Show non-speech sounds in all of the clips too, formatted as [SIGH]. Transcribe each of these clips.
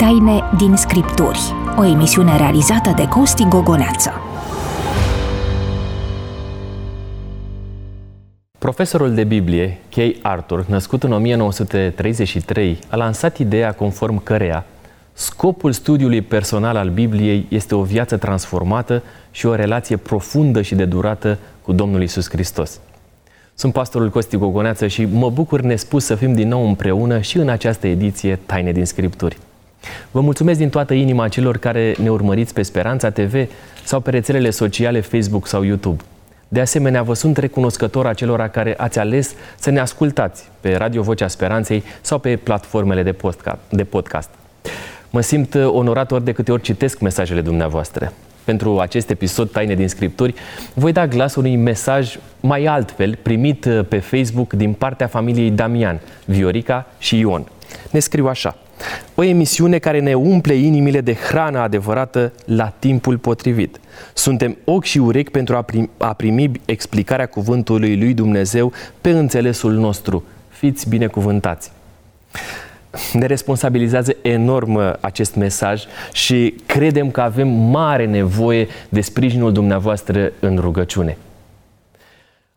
Taine din Scripturi, o emisiune realizată de Costi Gogoneață. Profesorul de Biblie, Kay Arthur, născut în 1933, a lansat ideea conform căreia scopul studiului personal al Bibliei este o viață transformată și o relație profundă și de durată cu Domnul Isus Hristos. Sunt pastorul Costi Gogoneață și mă bucur nespus să fim din nou împreună și în această ediție Taine din Scripturi. Vă mulțumesc din toată inima celor care ne urmăriți pe Speranța TV sau pe rețelele sociale Facebook sau YouTube. De asemenea, vă sunt recunoscător acelora care ați ales să ne ascultați pe Radio Vocea Speranței sau pe platformele de podcast. Mă simt onorat ori de câte ori citesc mesajele dumneavoastră pentru acest episod Taine din Scripturi, voi da glas unui mesaj mai altfel primit uh, pe Facebook din partea familiei Damian, Viorica și Ion. Ne scriu așa. O emisiune care ne umple inimile de hrană adevărată la timpul potrivit. Suntem ochi și urechi pentru a primi, a primi explicarea cuvântului lui Dumnezeu pe înțelesul nostru. Fiți binecuvântați! ne responsabilizează enorm uh, acest mesaj și credem că avem mare nevoie de sprijinul dumneavoastră în rugăciune.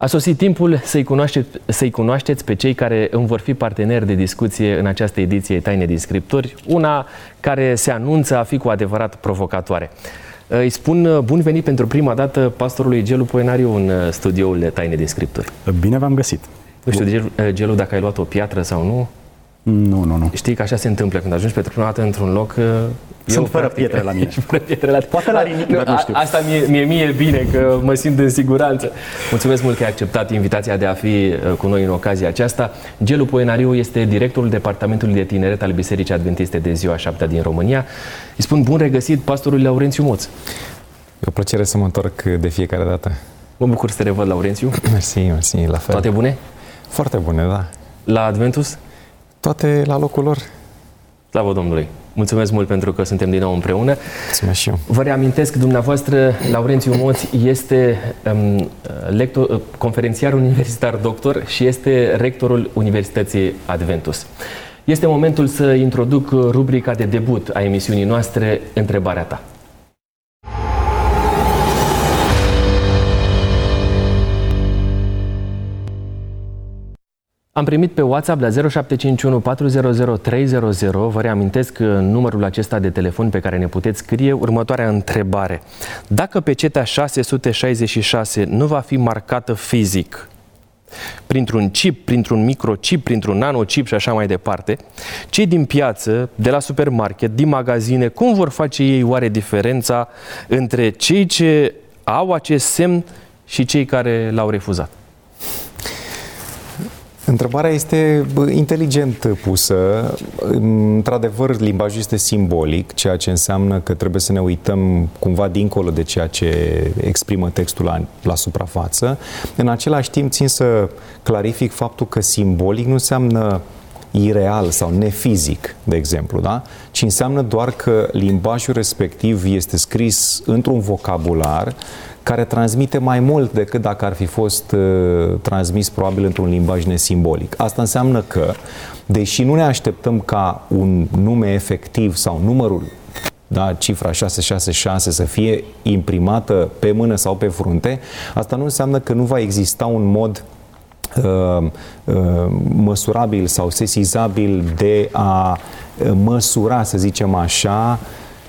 A sosit timpul să-i, cunoaște, să-i cunoașteți pe cei care îmi vor fi parteneri de discuție în această ediție Taine din Scripturi, una care se anunță a fi cu adevărat provocatoare. Îi spun uh, bun venit pentru prima dată pastorului Gelu Poenariu în uh, studioul Taine din Scripturi. Bine v-am găsit! Nu știu, Gelu, dacă ai luat o piatră sau nu? Nu, nu, nu. Știi că așa se întâmplă când ajungi pentru prima dată într-un loc. Uh, Sunt eu, fără practic, pietre la mine. [LAUGHS] fără pietre la Poate la rinic, nu, nu știu. Asta mie, mie, mie bine, că mă simt în siguranță. Mulțumesc mult că ai acceptat invitația de a fi uh, cu noi în ocazia aceasta. Gelu Poenariu este directorul Departamentului de Tineret al Bisericii Adventiste de Ziua 7 din România. Îi spun bun regăsit pastorului Laurențiu Moț. E o plăcere să mă întorc de fiecare dată. Mă bucur să te revăd, Laurențiu. Mersi, mersi, la fel. Toate bune? Foarte bune, da. La Adventus? Toate la locul lor. Slavă Domnului! Mulțumesc mult pentru că suntem din nou împreună. Mulțumesc și eu. Vă reamintesc, dumneavoastră, Laurențiu Moț este um, lector, uh, conferențiar universitar doctor și este rectorul Universității Adventus. Este momentul să introduc rubrica de debut a emisiunii noastre, Întrebarea ta. Am primit pe WhatsApp la 0751 400 300. Vă reamintesc numărul acesta de telefon pe care ne puteți scrie următoarea întrebare. Dacă pe cetea 666 nu va fi marcată fizic, printr-un chip, printr-un microchip, printr-un nanochip și așa mai departe, cei din piață, de la supermarket, din magazine, cum vor face ei oare diferența între cei ce au acest semn și cei care l-au refuzat? Întrebarea este inteligent pusă. Într-adevăr, limbajul este simbolic, ceea ce înseamnă că trebuie să ne uităm cumva dincolo de ceea ce exprimă textul la, la suprafață. În același timp, țin să clarific faptul că simbolic nu înseamnă ireal sau nefizic, de exemplu, da? ci înseamnă doar că limbajul respectiv este scris într-un vocabular care transmite mai mult decât dacă ar fi fost uh, transmis probabil într-un limbaj nesimbolic. Asta înseamnă că, deși nu ne așteptăm ca un nume efectiv sau numărul da, cifra 666 să fie imprimată pe mână sau pe frunte, asta nu înseamnă că nu va exista un mod uh, uh, măsurabil sau sesizabil de a uh, măsura, să zicem așa,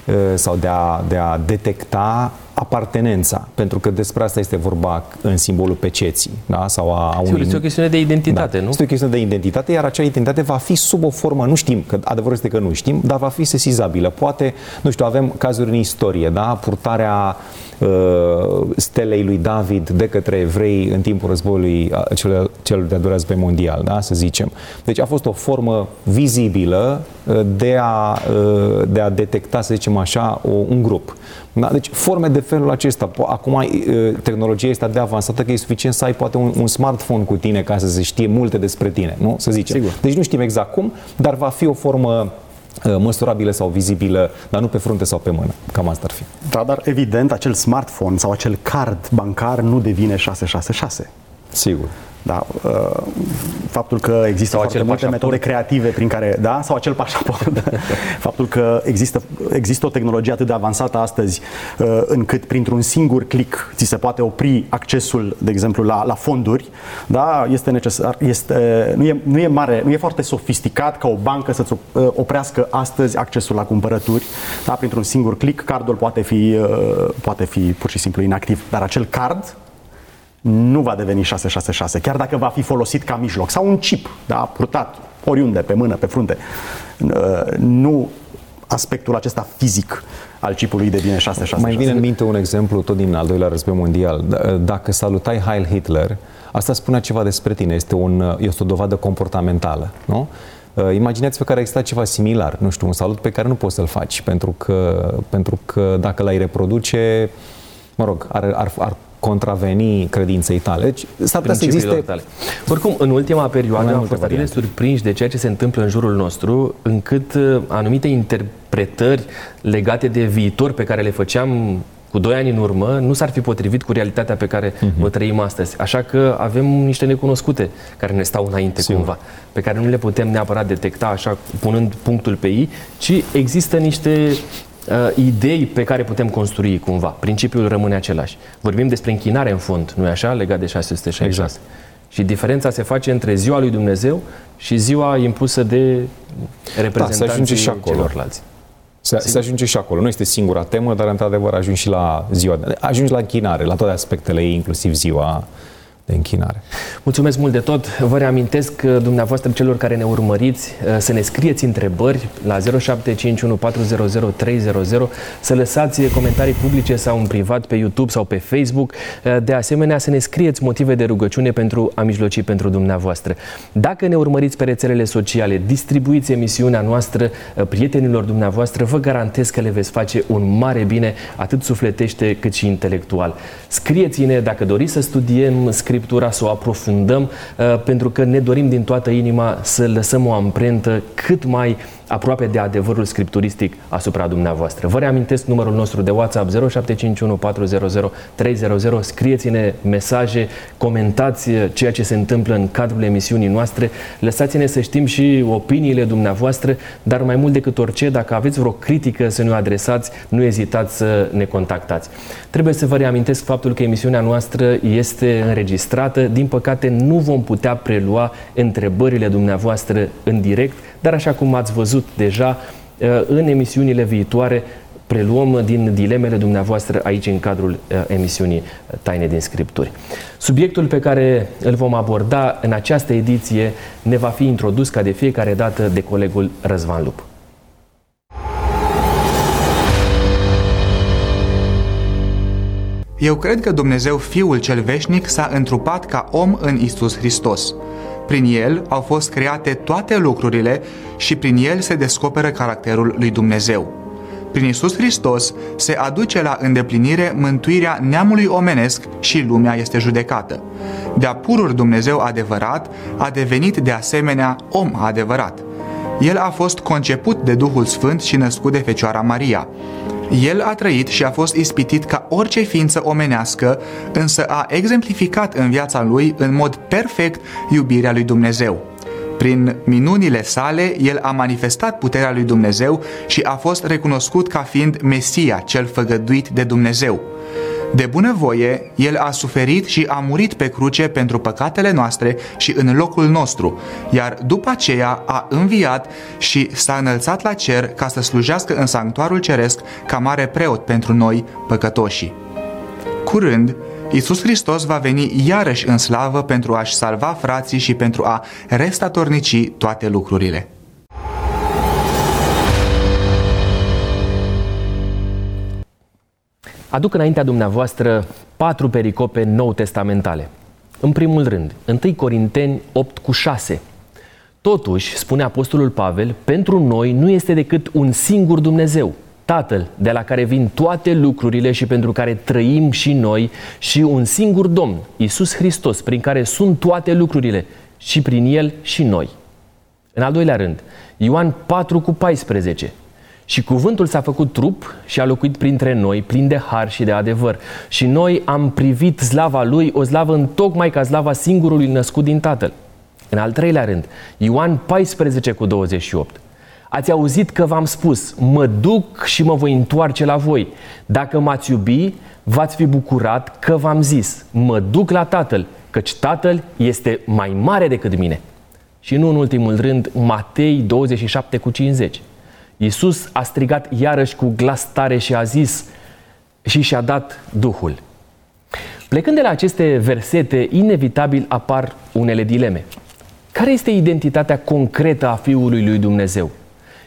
uh, sau de a, de a detecta apartenența, pentru că despre asta este vorba în simbolul peceții, da? sau a, a unui... este o chestiune de identitate, da. nu? Este o chestiune de identitate, iar acea identitate va fi sub o formă, nu știm, că adevărul este că nu știm, dar va fi sesizabilă. Poate, nu știu, avem cazuri în istorie, da? Purtarea uh, stelei lui David de către evrei în timpul războiului celor, celor de-a doilea război mondial, da? să zicem. Deci a fost o formă vizibilă uh, de a, uh, de a detecta, să zicem așa, o, un grup. Da? Deci forme de felul acesta. Acum tehnologia este de avansată că e suficient să ai poate un, un smartphone cu tine ca să se știe multe despre tine, nu? Să zicem. Sigur. Deci nu știm exact cum, dar va fi o formă măsurabilă sau vizibilă, dar nu pe frunte sau pe mână. Cam asta ar fi. Da, dar evident acel smartphone sau acel card bancar nu devine 666. Sigur. Da? Uh, faptul că există sau foarte multe pașaport. metode creative prin care, da, sau acel pașaport, da? [LAUGHS] faptul că există, există o tehnologie atât de avansată astăzi uh, încât printr-un singur click ți se poate opri accesul, de exemplu, la, la fonduri, da? este necesar, este, nu, e, nu e mare, nu e foarte sofisticat ca o bancă să-ți uh, oprească astăzi accesul la cumpărături, da? printr-un singur click, cardul poate fi, poate fi pur și simplu inactiv, dar acel card nu va deveni 666, chiar dacă va fi folosit ca mijloc. Sau un chip, da, purtat oriunde, pe mână, pe frunte. Uh, nu aspectul acesta fizic al chipului devine 666. Mai vine în minte un exemplu tot din al doilea război mondial. Dacă salutai Heil Hitler, asta spunea ceva despre tine, este, un, este o dovadă comportamentală, nu? Uh, imaginați-vă că ar exista ceva similar, nu știu, un salut pe care nu poți să-l faci, pentru că, pentru că dacă l-ai reproduce, mă rog, ar, ar, ar contraveni credinței tale. Deci s-ar putea să existe... Tale. Oricum, în ultima perioadă am fost atât de surprinși de ceea ce se întâmplă în jurul nostru, încât uh, anumite interpretări legate de viitor pe care le făceam cu doi ani în urmă, nu s-ar fi potrivit cu realitatea pe care uh-huh. o trăim astăzi. Așa că avem niște necunoscute care ne stau înainte Sigur. cumva, pe care nu le putem neapărat detecta așa, punând punctul pe ei, ci există niște uh, idei pe care putem construi cumva. Principiul rămâne același. Vorbim despre închinare în fond, nu-i așa? Legat de 666. Exact. Și diferența se face între ziua lui Dumnezeu și ziua impusă de reprezentanții da, și acolo. celorlalți. Se, se ajunge și acolo. Nu este singura temă, dar într-adevăr ajungi și la ziua. Ajungi la închinare, la toate aspectele ei, inclusiv ziua de închinare. Mulțumesc mult de tot. Vă reamintesc că dumneavoastră celor care ne urmăriți uh, să ne scrieți întrebări la 0751400300, să lăsați comentarii publice sau în privat pe YouTube sau pe Facebook. Uh, de asemenea, să ne scrieți motive de rugăciune pentru a mijloci pentru dumneavoastră. Dacă ne urmăriți pe rețelele sociale, distribuiți emisiunea noastră uh, prietenilor dumneavoastră, vă garantez că le veți face un mare bine, atât sufletește cât și intelectual. Scrieți-ne dacă doriți să studiem, scrieți Scriptura, să o aprofundăm, uh, pentru că ne dorim din toată inima să lăsăm o amprentă cât mai aproape de adevărul scripturistic asupra dumneavoastră. Vă reamintesc numărul nostru de WhatsApp 0751 400 300. Scrieți-ne mesaje, comentați ceea ce se întâmplă în cadrul emisiunii noastre, lăsați-ne să știm și opiniile dumneavoastră, dar mai mult decât orice, dacă aveți vreo critică să ne adresați, nu ezitați să ne contactați. Trebuie să vă reamintesc faptul că emisiunea noastră este înregistrată. Din păcate, nu vom putea prelua întrebările dumneavoastră în direct, dar așa cum ați văzut deja, uh, în emisiunile viitoare preluăm din dilemele dumneavoastră aici în cadrul uh, emisiunii uh, Taine din Scripturi. Subiectul pe care îl vom aborda în această ediție ne va fi introdus ca de fiecare dată de colegul Răzvan Lup. Eu cred că Dumnezeu Fiul cel Veșnic s-a întrupat ca om în Isus Hristos. Prin el au fost create toate lucrurile și prin el se descoperă caracterul lui Dumnezeu. Prin Isus Hristos se aduce la îndeplinire mântuirea neamului omenesc și lumea este judecată. De-a purur Dumnezeu adevărat a devenit de asemenea om adevărat. El a fost conceput de Duhul Sfânt și născut de Fecioara Maria. El a trăit și a fost ispitit ca orice ființă omenească, însă a exemplificat în viața lui în mod perfect iubirea lui Dumnezeu. Prin minunile sale, el a manifestat puterea lui Dumnezeu și a fost recunoscut ca fiind Mesia, cel făgăduit de Dumnezeu. De bunăvoie, El a suferit și a murit pe cruce pentru păcatele noastre și în locul nostru, iar după aceea a înviat și s-a înălțat la cer ca să slujească în sanctuarul ceresc ca mare preot pentru noi, păcătoșii. Curând, Iisus Hristos va veni iarăși în slavă pentru a-și salva frații și pentru a restatornici toate lucrurile. Aduc înaintea dumneavoastră patru pericope nou-testamentale. În primul rând, 1 Corinteni 8 cu 6. Totuși, spune Apostolul Pavel, pentru noi nu este decât un singur Dumnezeu, Tatăl, de la care vin toate lucrurile și pentru care trăim și noi, și un singur Domn, Isus Hristos, prin care sunt toate lucrurile, și prin El și noi. În al doilea rând, Ioan 4 cu 14. Și cuvântul s-a făcut trup și a locuit printre noi, plin de har și de adevăr. Și noi am privit slava lui, o slavă în tocmai ca slava singurului născut din Tatăl. În al treilea rând, Ioan 14 cu 28. Ați auzit că v-am spus, mă duc și mă voi întoarce la voi. Dacă m-ați iubi, v-ați fi bucurat că v-am zis, mă duc la Tatăl, căci Tatăl este mai mare decât mine. Și nu în ultimul rând, Matei 27 cu 50. Iisus a strigat iarăși cu glas tare și a zis și și-a dat Duhul. Plecând de la aceste versete, inevitabil apar unele dileme. Care este identitatea concretă a Fiului lui Dumnezeu?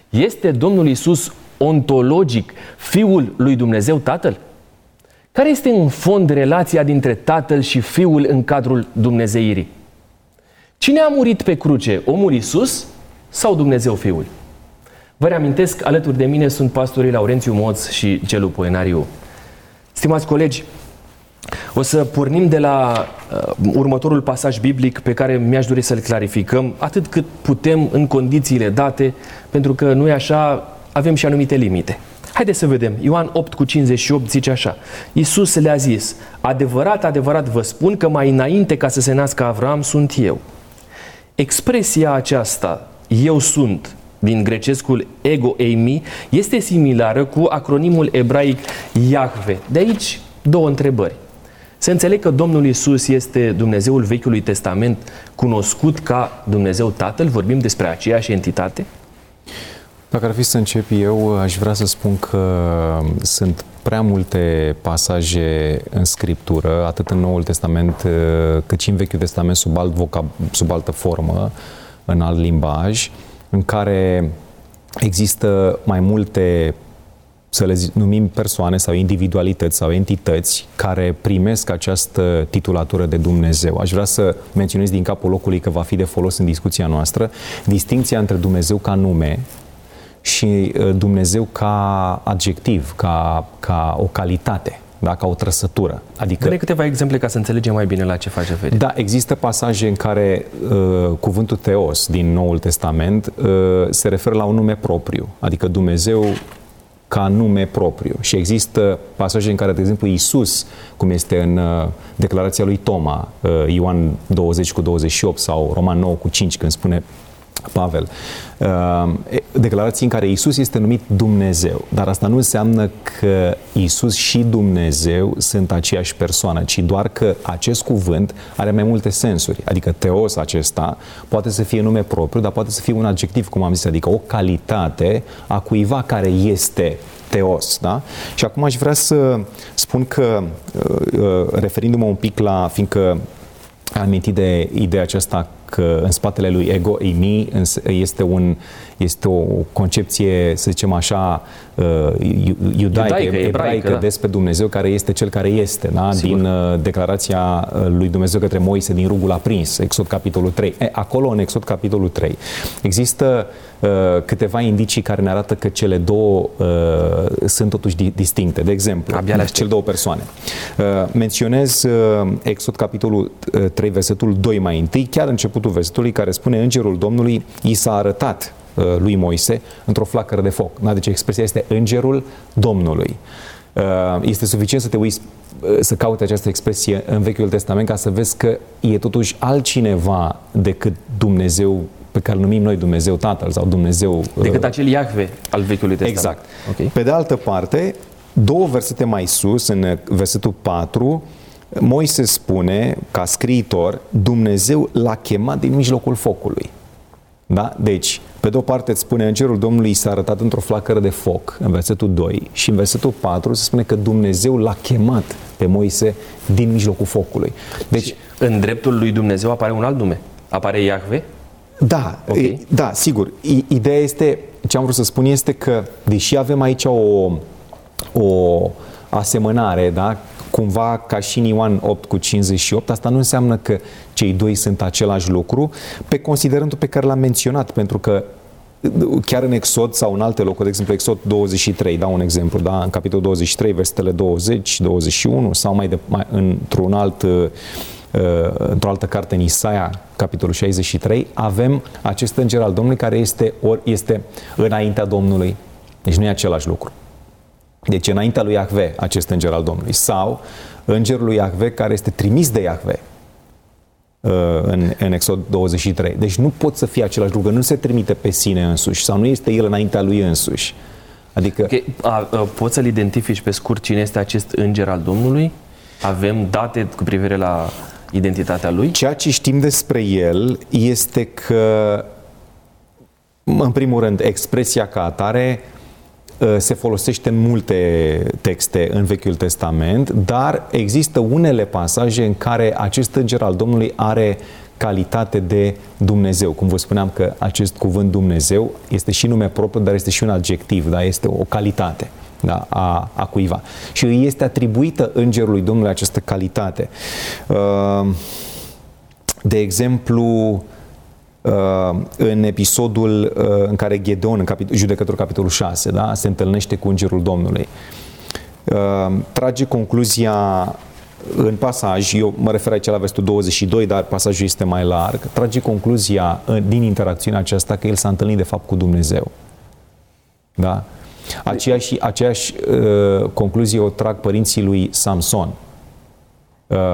Este Domnul Isus ontologic Fiul lui Dumnezeu Tatăl? Care este în fond relația dintre Tatăl și Fiul în cadrul Dumnezeirii? Cine a murit pe cruce, omul Isus sau Dumnezeu Fiul? Vă reamintesc, alături de mine sunt pastorii Laurențiu Moț și Gelu Poenariu. Stimați colegi, o să pornim de la uh, următorul pasaj biblic pe care mi-aș dori să-l clarificăm, atât cât putem în condițiile date, pentru că nu e așa, avem și anumite limite. Haideți să vedem. Ioan 8 cu 58 zice așa. Iisus le-a zis, adevărat, adevărat vă spun că mai înainte ca să se nască Avram sunt eu. Expresia aceasta, eu sunt, din grecescul ego eimi, este similară cu acronimul ebraic Yahve. De aici două întrebări. Se înțeleg că Domnul Isus este Dumnezeul Vechiului Testament, cunoscut ca Dumnezeu Tatăl? Vorbim despre aceeași entitate? Dacă ar fi să încep eu, aș vrea să spun că sunt prea multe pasaje în Scriptură, atât în Noul Testament cât și în Vechiul Testament sub, alt vocab, sub altă formă, în alt limbaj, în care există mai multe să le numim persoane sau individualități sau entități care primesc această titulatură de Dumnezeu. Aș vrea să menționez din capul locului că va fi de folos în discuția noastră distinția între Dumnezeu ca nume și uh, Dumnezeu ca adjectiv, ca, ca o calitate da? ca o trăsătură. Adică, Dă câteva exemple ca să înțelegem mai bine la ce face referire. Da, există pasaje în care uh, cuvântul teos din Noul Testament uh, se referă la un nume propriu, adică Dumnezeu ca nume propriu. Și există pasaje în care, de exemplu, Isus, cum este în uh, declarația lui Toma, uh, Ioan 20 cu 28 sau Roman 9 cu 5, când spune Pavel, uh, declarații în care Isus este numit Dumnezeu, dar asta nu înseamnă că Isus și Dumnezeu sunt aceeași persoană, ci doar că acest cuvânt are mai multe sensuri. Adică teos acesta poate să fie nume propriu, dar poate să fie un adjectiv, cum am zis, adică o calitate a cuiva care este teos. Da? Și acum aș vrea să spun că, uh, uh, referindu-mă un pic la, fiindcă am amintit de ideea aceasta că în spatele lui ego eimi este, un, este o concepție, să zicem așa, uh, iudaică, iudaică ebraică da. despre Dumnezeu care este cel care este, da? din uh, declarația uh, lui Dumnezeu către Moise din rugul aprins, Exod capitolul 3. E, acolo, în Exod capitolul 3, există uh, câteva indicii care ne arată că cele două uh, sunt totuși distincte. De exemplu, Abia cele două persoane. Uh, menționez uh, Exod capitolul uh, 3, versetul 2 mai întâi, chiar început începutul versetului care spune Îngerul Domnului i s-a arătat uh, lui Moise într-o flacără de foc. Da? Deci expresia este Îngerul Domnului. Uh, este suficient să te uiți uh, să caute această expresie în Vechiul Testament ca să vezi că e totuși altcineva decât Dumnezeu pe care îl numim noi Dumnezeu Tatăl sau Dumnezeu... Decât acel Iahve al Vechiului Testament. Exact. Okay. Pe de altă parte, două versete mai sus, în versetul 4, Moise spune, ca scriitor, Dumnezeu l-a chemat din mijlocul focului. Da? Deci, pe de o parte îți spune Îngerul Domnului s-a arătat într-o flacără de foc, în versetul 2, și în versetul 4 se spune că Dumnezeu l-a chemat pe Moise din mijlocul focului. Deci, și în dreptul lui Dumnezeu apare un alt nume. Apare Iahve? Da, okay. da, sigur. Ideea este, ce am vrut să spun este că, deși avem aici o, o asemănare, da, cumva ca și în Ioan 8 cu 58, asta nu înseamnă că cei doi sunt același lucru, pe considerentul pe care l-am menționat, pentru că chiar în Exod sau în alte locuri, de exemplu Exod 23, da un exemplu, da, în capitolul 23, versetele 20, 21 sau mai, de, mai într-un alt uh, într-o altă carte în Isaia, capitolul 63, avem acest înger al Domnului care este, ori este înaintea Domnului, Deci nu e același lucru. Deci înaintea lui Iahve, acest înger al Domnului, sau îngerul lui Iahve care este trimis de Iahve uh, în, în Exod 23. Deci nu pot să fie același lucru, nu se trimite pe sine însuși sau nu este el înaintea lui însuși. Adică... Okay. A, a, poți să-l identifici pe scurt cine este acest înger al Domnului? Avem date cu privire la identitatea lui? Ceea ce știm despre el este că, în primul rând, expresia ca atare uh, se folosește în multe texte în Vechiul Testament, dar există unele pasaje în care acest înger al Domnului are calitate de Dumnezeu. Cum vă spuneam că acest cuvânt Dumnezeu este și nume propriu, dar este și un adjectiv, da? este o calitate da, a, a cuiva. Și îi este atribuită îngerului Domnului această calitate. Uh, de exemplu, uh, în episodul uh, în care Gedeon, în capit- judecătorul capitolul 6, da, se întâlnește cu îngerul Domnului, trage concluzia în pasaj, eu mă refer aici la vestul 22, dar pasajul este mai larg, trage concluzia din interacțiunea aceasta că el s-a întâlnit de fapt cu Dumnezeu. Da? Aceeași, aceeași uh, concluzie o trag părinții lui Samson. Uh,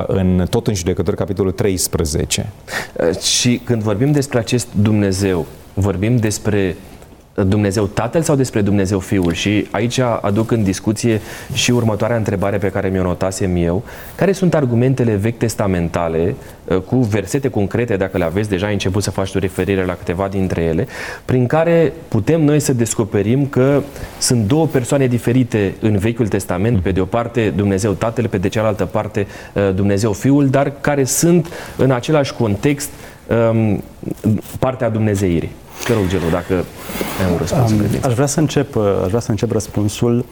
în, tot în judecători, capitolul 13. Uh, și când vorbim despre acest Dumnezeu, vorbim despre Dumnezeu Tatăl sau despre Dumnezeu Fiul? Și aici aduc în discuție și următoarea întrebare pe care mi-o notasem eu. Care sunt argumentele vechi testamentale uh, cu versete concrete, dacă le aveți deja, ai început să faci o referire la câteva dintre ele, prin care putem noi să descoperim că sunt două persoane diferite în Vechiul Testament, pe de o parte Dumnezeu Tatăl, pe de cealaltă parte uh, Dumnezeu Fiul, dar care sunt în același context um, partea Dumnezeirii. Te rog, Gelu, dacă ai un răspuns. Um, aș, vrea să încep, uh, aș vrea să încep răspunsul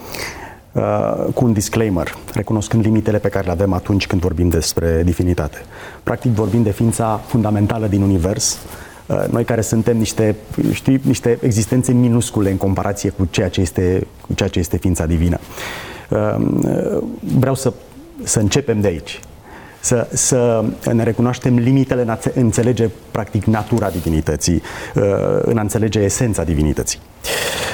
uh, cu un disclaimer, recunoscând limitele pe care le avem atunci când vorbim despre divinitate. Practic vorbim de ființa fundamentală din univers, uh, noi care suntem niște, știi, niște existențe minuscule în comparație cu ceea ce este, cu ceea ce este ființa divină. Uh, vreau să, să începem de aici să, să ne recunoaștem limitele în a înțelege practic natura divinității, uh, în a înțelege esența divinității.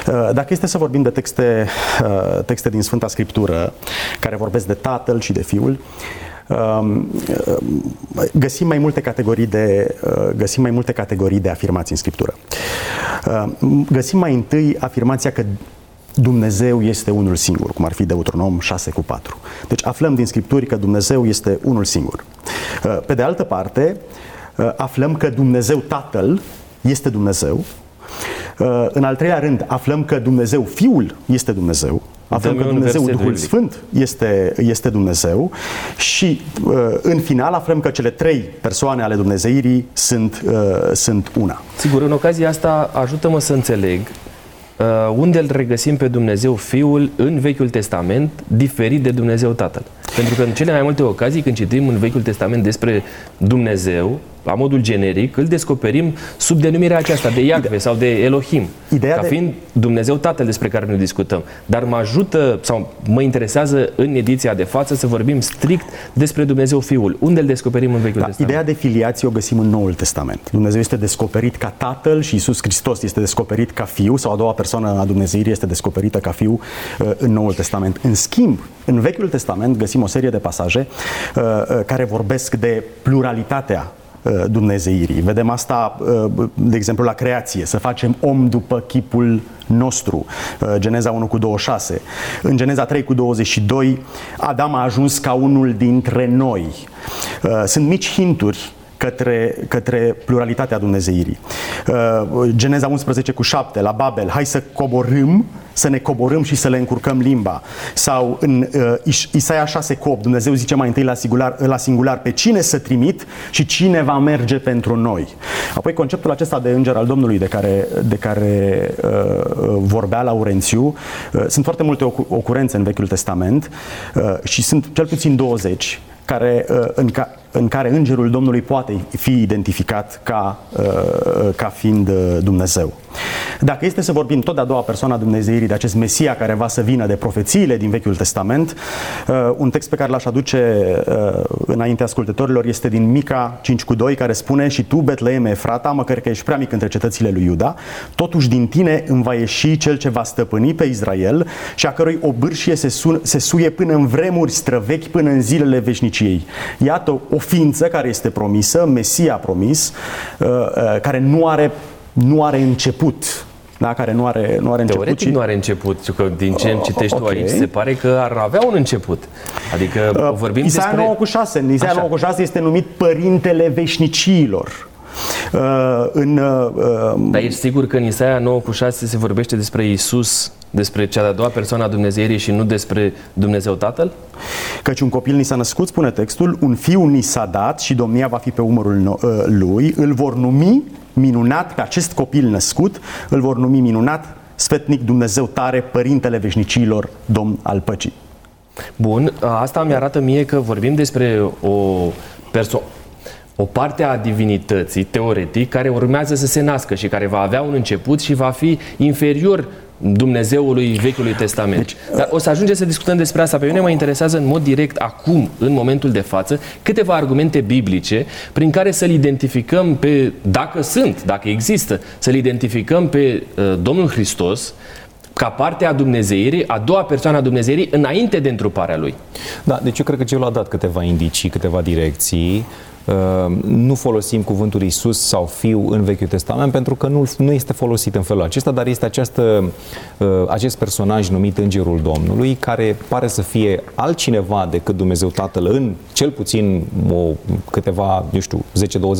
Uh, dacă este să vorbim de texte, uh, texte din Sfânta Scriptură care vorbesc de Tatăl și de Fiul, um, găsim mai multe categorii de găsim mai multe categorii de afirmații în scriptură. Găsim mai întâi afirmația că Dumnezeu este unul singur, cum ar fi Deuteronom 6 cu 4. Deci aflăm din Scripturi că Dumnezeu este unul singur. Uh, pe de altă parte, uh, aflăm că Dumnezeu Tatăl este Dumnezeu. Uh, în al treilea rând, aflăm că Dumnezeu Fiul este Dumnezeu. Aflăm că Dumnezeu Duhul Sfânt este, este Dumnezeu și în final aflăm că cele trei persoane ale Dumnezeirii sunt, sunt una. Sigur, în ocazia asta ajută-mă să înțeleg Uh, unde îl regăsim pe Dumnezeu Fiul în Vechiul Testament, diferit de Dumnezeu Tatăl. Pentru că în cele mai multe ocazii, când citim în Vechiul Testament despre Dumnezeu, la modul generic, îl descoperim sub denumirea aceasta de Iacve sau de Elohim, Ideea ca fiind de... Dumnezeu Tatăl despre care noi discutăm. Dar mă ajută sau mă interesează în ediția de față să vorbim strict despre Dumnezeu Fiul. Unde îl descoperim în Vechiul da, Testament? Ideea de filiație o găsim în Noul Testament. Dumnezeu este descoperit ca Tatăl și Isus Hristos este descoperit ca Fiu sau a doua persoană a Dumnezeirii este descoperită ca Fiu uh, în Noul Testament. În schimb, în Vechiul Testament găsim o serie de pasaje uh, uh, care vorbesc de pluralitatea Uh, dumnezeirii. Vedem asta, uh, de exemplu, la creație, să facem om după chipul nostru. Uh, Geneza 1 cu 26. În Geneza 3 cu 22, Adam a ajuns ca unul dintre noi. Sunt mici hinturi către, către pluralitatea Dumnezeirii. Geneza 11 cu 7, la Babel, hai să coborâm să ne coborâm și să le încurcăm limba. Sau în uh, Isaia 6 cu 8, Dumnezeu zice mai întâi la singular, la singular pe cine să trimit și cine va merge pentru noi. Apoi conceptul acesta de înger al Domnului de care, de care uh, vorbea Laurențiu, uh, sunt foarte multe ocurențe în Vechiul Testament uh, și sunt cel puțin 20 care, uh, în, ca, în care îngerul Domnului poate fi identificat ca, uh, ca fiind uh, Dumnezeu. Dacă este să vorbim tot de a doua persoană a Dumnezeirii, de acest Mesia care va să vină de profețiile din Vechiul Testament, uh, un text pe care l-aș aduce uh, înainte ascultătorilor este din Mica 5 cu 2, care spune și tu, Betleem Efrata, măcar că ești prea mic între cetățile lui Iuda, totuși din tine îmi va ieși cel ce va stăpâni pe Israel și a cărui obârșie se, sun, se suie până în vremuri străvechi, până în zilele veșniciei. Iată o ființă care este promisă, Mesia promis, uh, uh, care nu are, nu are început, da, care nu are, nu are început. Teoretic nu are început, că din ce îmi citești uh, okay. tu aici, se pare că ar avea un început. Adică uh, vorbim Isaia despre... 9 cu 6, în Isaia 9 cu 6 este numit Părintele Veșnicilor. Uh, în, uh, um, Dar ești sigur că în Isaia 9 cu 6 se vorbește despre Isus, despre cea de-a doua persoană a Dumnezeirii și nu despre Dumnezeu Tatăl? Căci un copil ni s-a născut, spune textul, un fiu ni s-a dat și domnia va fi pe umărul uh, lui, îl vor numi minunat pe acest copil născut, îl vor numi minunat, sfetnic Dumnezeu tare, Părintele Veșnicilor, Domn al Păcii. Bun, asta mi arată mie că vorbim despre o persoană o parte a divinității, teoretic, care urmează să se nască și care va avea un început și va fi inferior Dumnezeului Vechiului Testament. Deci, Dar o să ajungem să discutăm despre asta. Pe mine mă interesează în mod direct acum, în momentul de față, câteva argumente biblice prin care să-L identificăm pe, dacă sunt, dacă există, să-L identificăm pe uh, Domnul Hristos ca parte a Dumnezeirii, a doua persoană a Dumnezeirii, înainte de întruparea Lui. Da, deci eu cred că Cel a dat câteva indicii, câteva direcții Ehm, nu folosim cuvântul Isus sau Fiu în Vechiul Testament pentru că nu, nu este folosit în felul acesta, dar este această, eh, acest personaj numit Îngerul Domnului care pare să fie altcineva decât Dumnezeu Tatăl în cel puțin o, câteva, nu știu,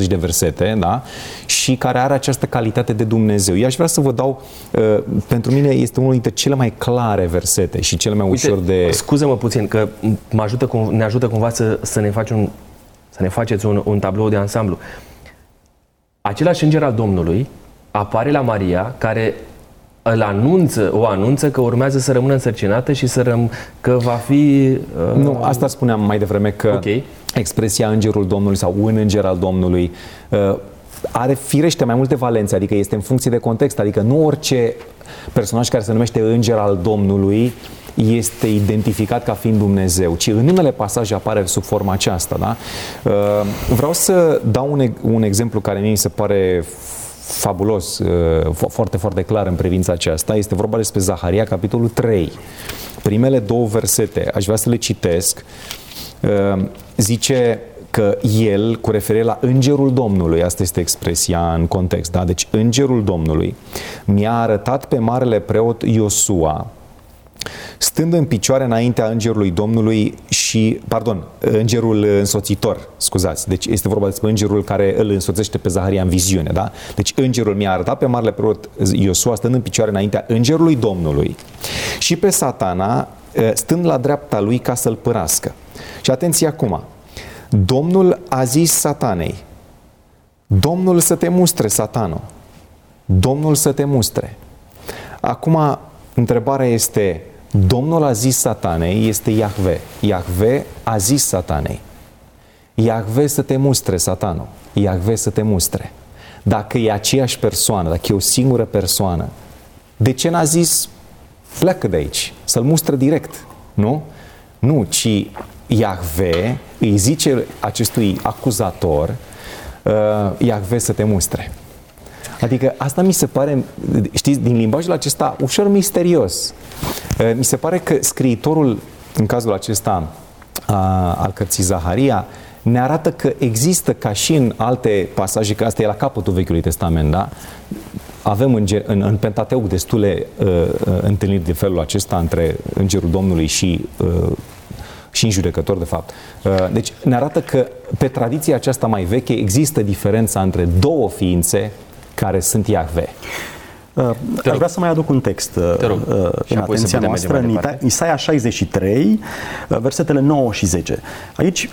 10-20 de versete, da? și care are această calitate de Dumnezeu. Eu aș vrea să vă dau, eh, pentru mine este unul dintre cele mai clare versete și cele mai Uite, ușor de... Scuză-mă puțin că mă ajută, ne ajută cumva să, să ne facem să ne faceți un, un tablou de ansamblu. Același înger al Domnului apare la Maria, care îl anunță, o anunță că urmează să rămână însărcinată și să răm, că va fi... Uh... Nu, asta spuneam mai devreme că okay. expresia îngerul Domnului sau un înger al Domnului uh, are firește mai multe valențe, adică este în funcție de context, adică nu orice personaj care se numește înger al Domnului este identificat ca fiind Dumnezeu, ci în unele pasaje apare sub forma aceasta. Da? Uh, vreau să dau un, un exemplu care mi se pare fabulos, uh, foarte, foarte clar în privința aceasta. Este vorba despre Zaharia, capitolul 3. Primele două versete, aș vrea să le citesc. Uh, zice că el, cu referire la Îngerul Domnului, asta este expresia în context, da? deci Îngerul Domnului mi-a arătat pe marele preot Iosua Stând în picioare înaintea îngerului Domnului și, pardon, îngerul însoțitor, scuzați, deci este vorba despre îngerul care îl însoțește pe Zaharia în viziune, da? Deci îngerul mi-a arătat pe marele preot Iosua stând în picioare înaintea îngerului Domnului și pe satana stând la dreapta lui ca să-l părască. Și atenție acum, Domnul a zis satanei, Domnul să te mustre, satanul, Domnul să te mustre. Acum, întrebarea este, Domnul a zis satanei este Iahve. Iahve a zis satanei. Iahve să te mustre, satanul. Iahve să te mustre. Dacă e aceeași persoană, dacă e o singură persoană, de ce n-a zis pleacă de aici, să-l mustre direct, nu? Nu, ci Iahve îi zice acestui acuzator, uh, Iahve să te mustre. Adică asta mi se pare, știți, din limbajul acesta ușor misterios. Mi se pare că scriitorul, în cazul acesta a, al cărții Zaharia, ne arată că există, ca și în alte pasaje, că asta e la capătul Vechiului Testament, da? Avem în, în, în Pentateuc destule uh, întâlniri de felul acesta între Îngerul Domnului și uh, și în judecător, de fapt. Deci ne arată că pe tradiția aceasta mai veche există diferența între două ființe care sunt Iahve. Uh, aș vrea să mai aduc un text uh, uh în atenția noastră, în Isaia 63, uh, versetele 9 și 10. Aici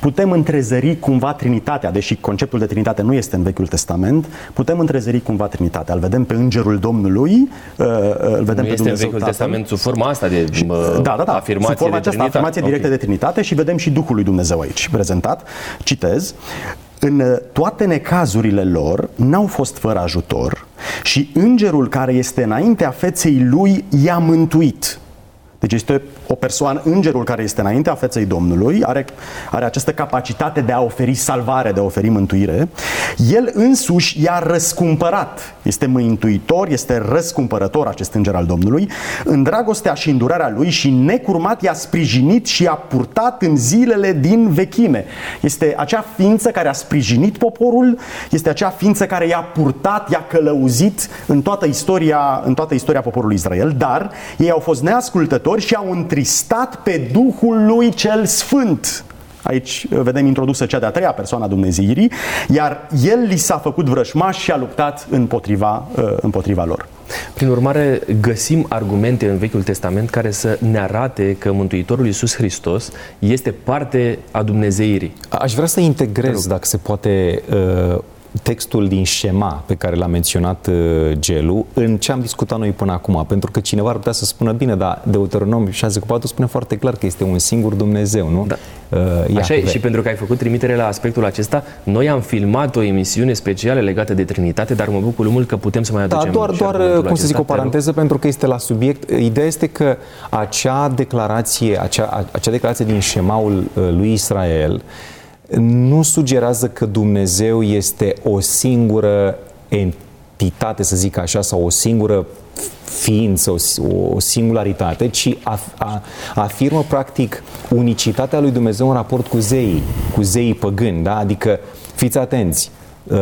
putem întrezări cumva Trinitatea, deși conceptul de Trinitate nu este în Vechiul Testament, putem întrezări cumva Trinitatea. Îl vedem pe Îngerul Domnului, îl vedem nu pe este Dumnezeu în Vechiul Tatăl. Testament sub forma asta de și, da, da, da, afirmație sub forma aceasta, de afirmație directă okay. de Trinitate și vedem și Duhul lui Dumnezeu aici prezentat. Citez. În toate necazurile lor n-au fost fără ajutor și îngerul care este înaintea feței lui i-a mântuit. Deci este o persoană, îngerul care este înaintea feței Domnului, are, are această capacitate de a oferi salvare, de a oferi mântuire. El însuși i-a răscumpărat. Este mântuitor, este răscumpărător acest înger al Domnului. În dragostea și îndurarea lui și necurmat i-a sprijinit și i-a purtat în zilele din vechime. Este acea ființă care a sprijinit poporul, este acea ființă care i-a purtat, i-a călăuzit în toată istoria, în toată istoria poporului Israel, dar ei au fost neascultători și au întâlnit întristat pe Duhul lui cel Sfânt. Aici uh, vedem introdusă cea de-a treia persoană a Dumnezeirii, iar el li s-a făcut vrășmaș și a luptat împotriva, uh, împotriva lor. Prin urmare, găsim argumente în Vechiul Testament care să ne arate că Mântuitorul Iisus Hristos este parte a Dumnezeirii. Aș vrea să integrez, dacă se poate, uh, textul din Shema pe care l-a menționat uh, Gelu în ce am discutat noi până acum, pentru că cineva ar putea să spună bine, dar Deuteronom 6 cu 4 spune foarte clar că este un singur Dumnezeu, nu? Da. Uh, Așa e, și pentru că ai făcut trimitere la aspectul acesta, noi am filmat o emisiune specială legată de Trinitate, dar mă bucur mult că putem să mai da, aducem Da, doar, doar cum să zic, o paranteză, pentru că este la subiect. Ideea este că acea declarație, acea, acea declarație din Shemaul uh, lui Israel, nu sugerează că Dumnezeu este o singură entitate, să zic așa, sau o singură ființă, o, o singularitate, ci a, a, afirmă practic unicitatea lui Dumnezeu în raport cu zeii, cu zeii păgâni, da? Adică, fiți atenți, uh,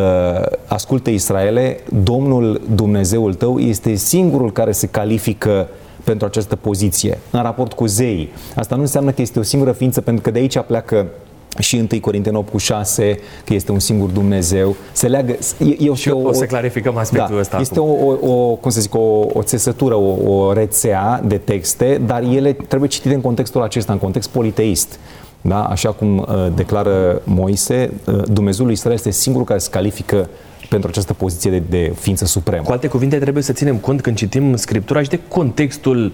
ascultă Israele, Domnul Dumnezeul tău este singurul care se califică pentru această poziție în raport cu zeii. Asta nu înseamnă că este o singură ființă, pentru că de aici pleacă și 1 Corinteni 8 cu 6, că este un singur Dumnezeu, se leagă... E, e și o, o să clarificăm aspectul da, ăsta Este o, o, o, cum să zic, o, o țesătură, o, o rețea de texte, dar ele trebuie citite în contextul acesta, în context politeist. Da? Așa cum uh, declară Moise, uh, Dumnezeul lui Israel este singurul care se califică pentru această poziție de, de ființă supremă. Cu alte cuvinte, trebuie să ținem cont când citim Scriptura și de contextul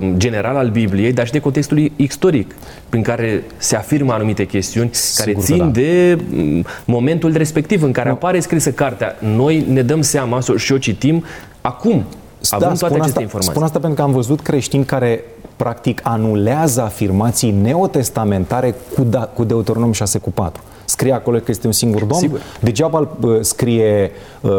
um, general al Bibliei, dar și de contextul istoric prin care se afirmă anumite chestiuni Sigur care țin da. de um, momentul respectiv în care nu. apare scrisă cartea. Noi ne dăm seama și o citim acum, da, având toate aceste asta, informații. Spun asta pentru că am văzut creștini care practic anulează afirmații neotestamentare cu, da, cu Deuteronom 6 cu 4 scrie acolo că este un singur domn. Sigur. Degeaba uh, scrie, uh,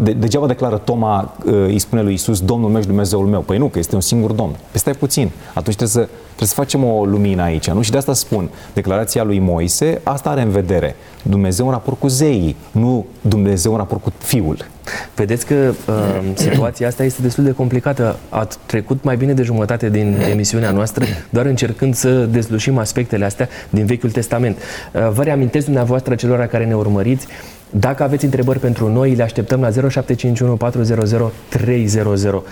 de, degeaba declară Toma, uh, îi spune lui Isus, Domnul meu și Dumnezeul meu. Păi nu, că este un singur domn. Păi stai puțin. Atunci trebuie să, trebuie să facem o lumină aici, nu? Și de asta spun, declarația lui Moise, asta are în vedere. Dumnezeu în raport cu zeii, nu Dumnezeu în raport cu Fiul. Vedeți că uh, [CLEARS THROAT] situația asta este destul de complicată. A trecut mai bine de jumătate din emisiunea noastră doar încercând să dezlușim aspectele astea din Vechiul Testament. Uh, vă reamintesc dumneavoastră celor care ne urmăriți dacă aveți întrebări pentru noi, le așteptăm la 0751 400 300.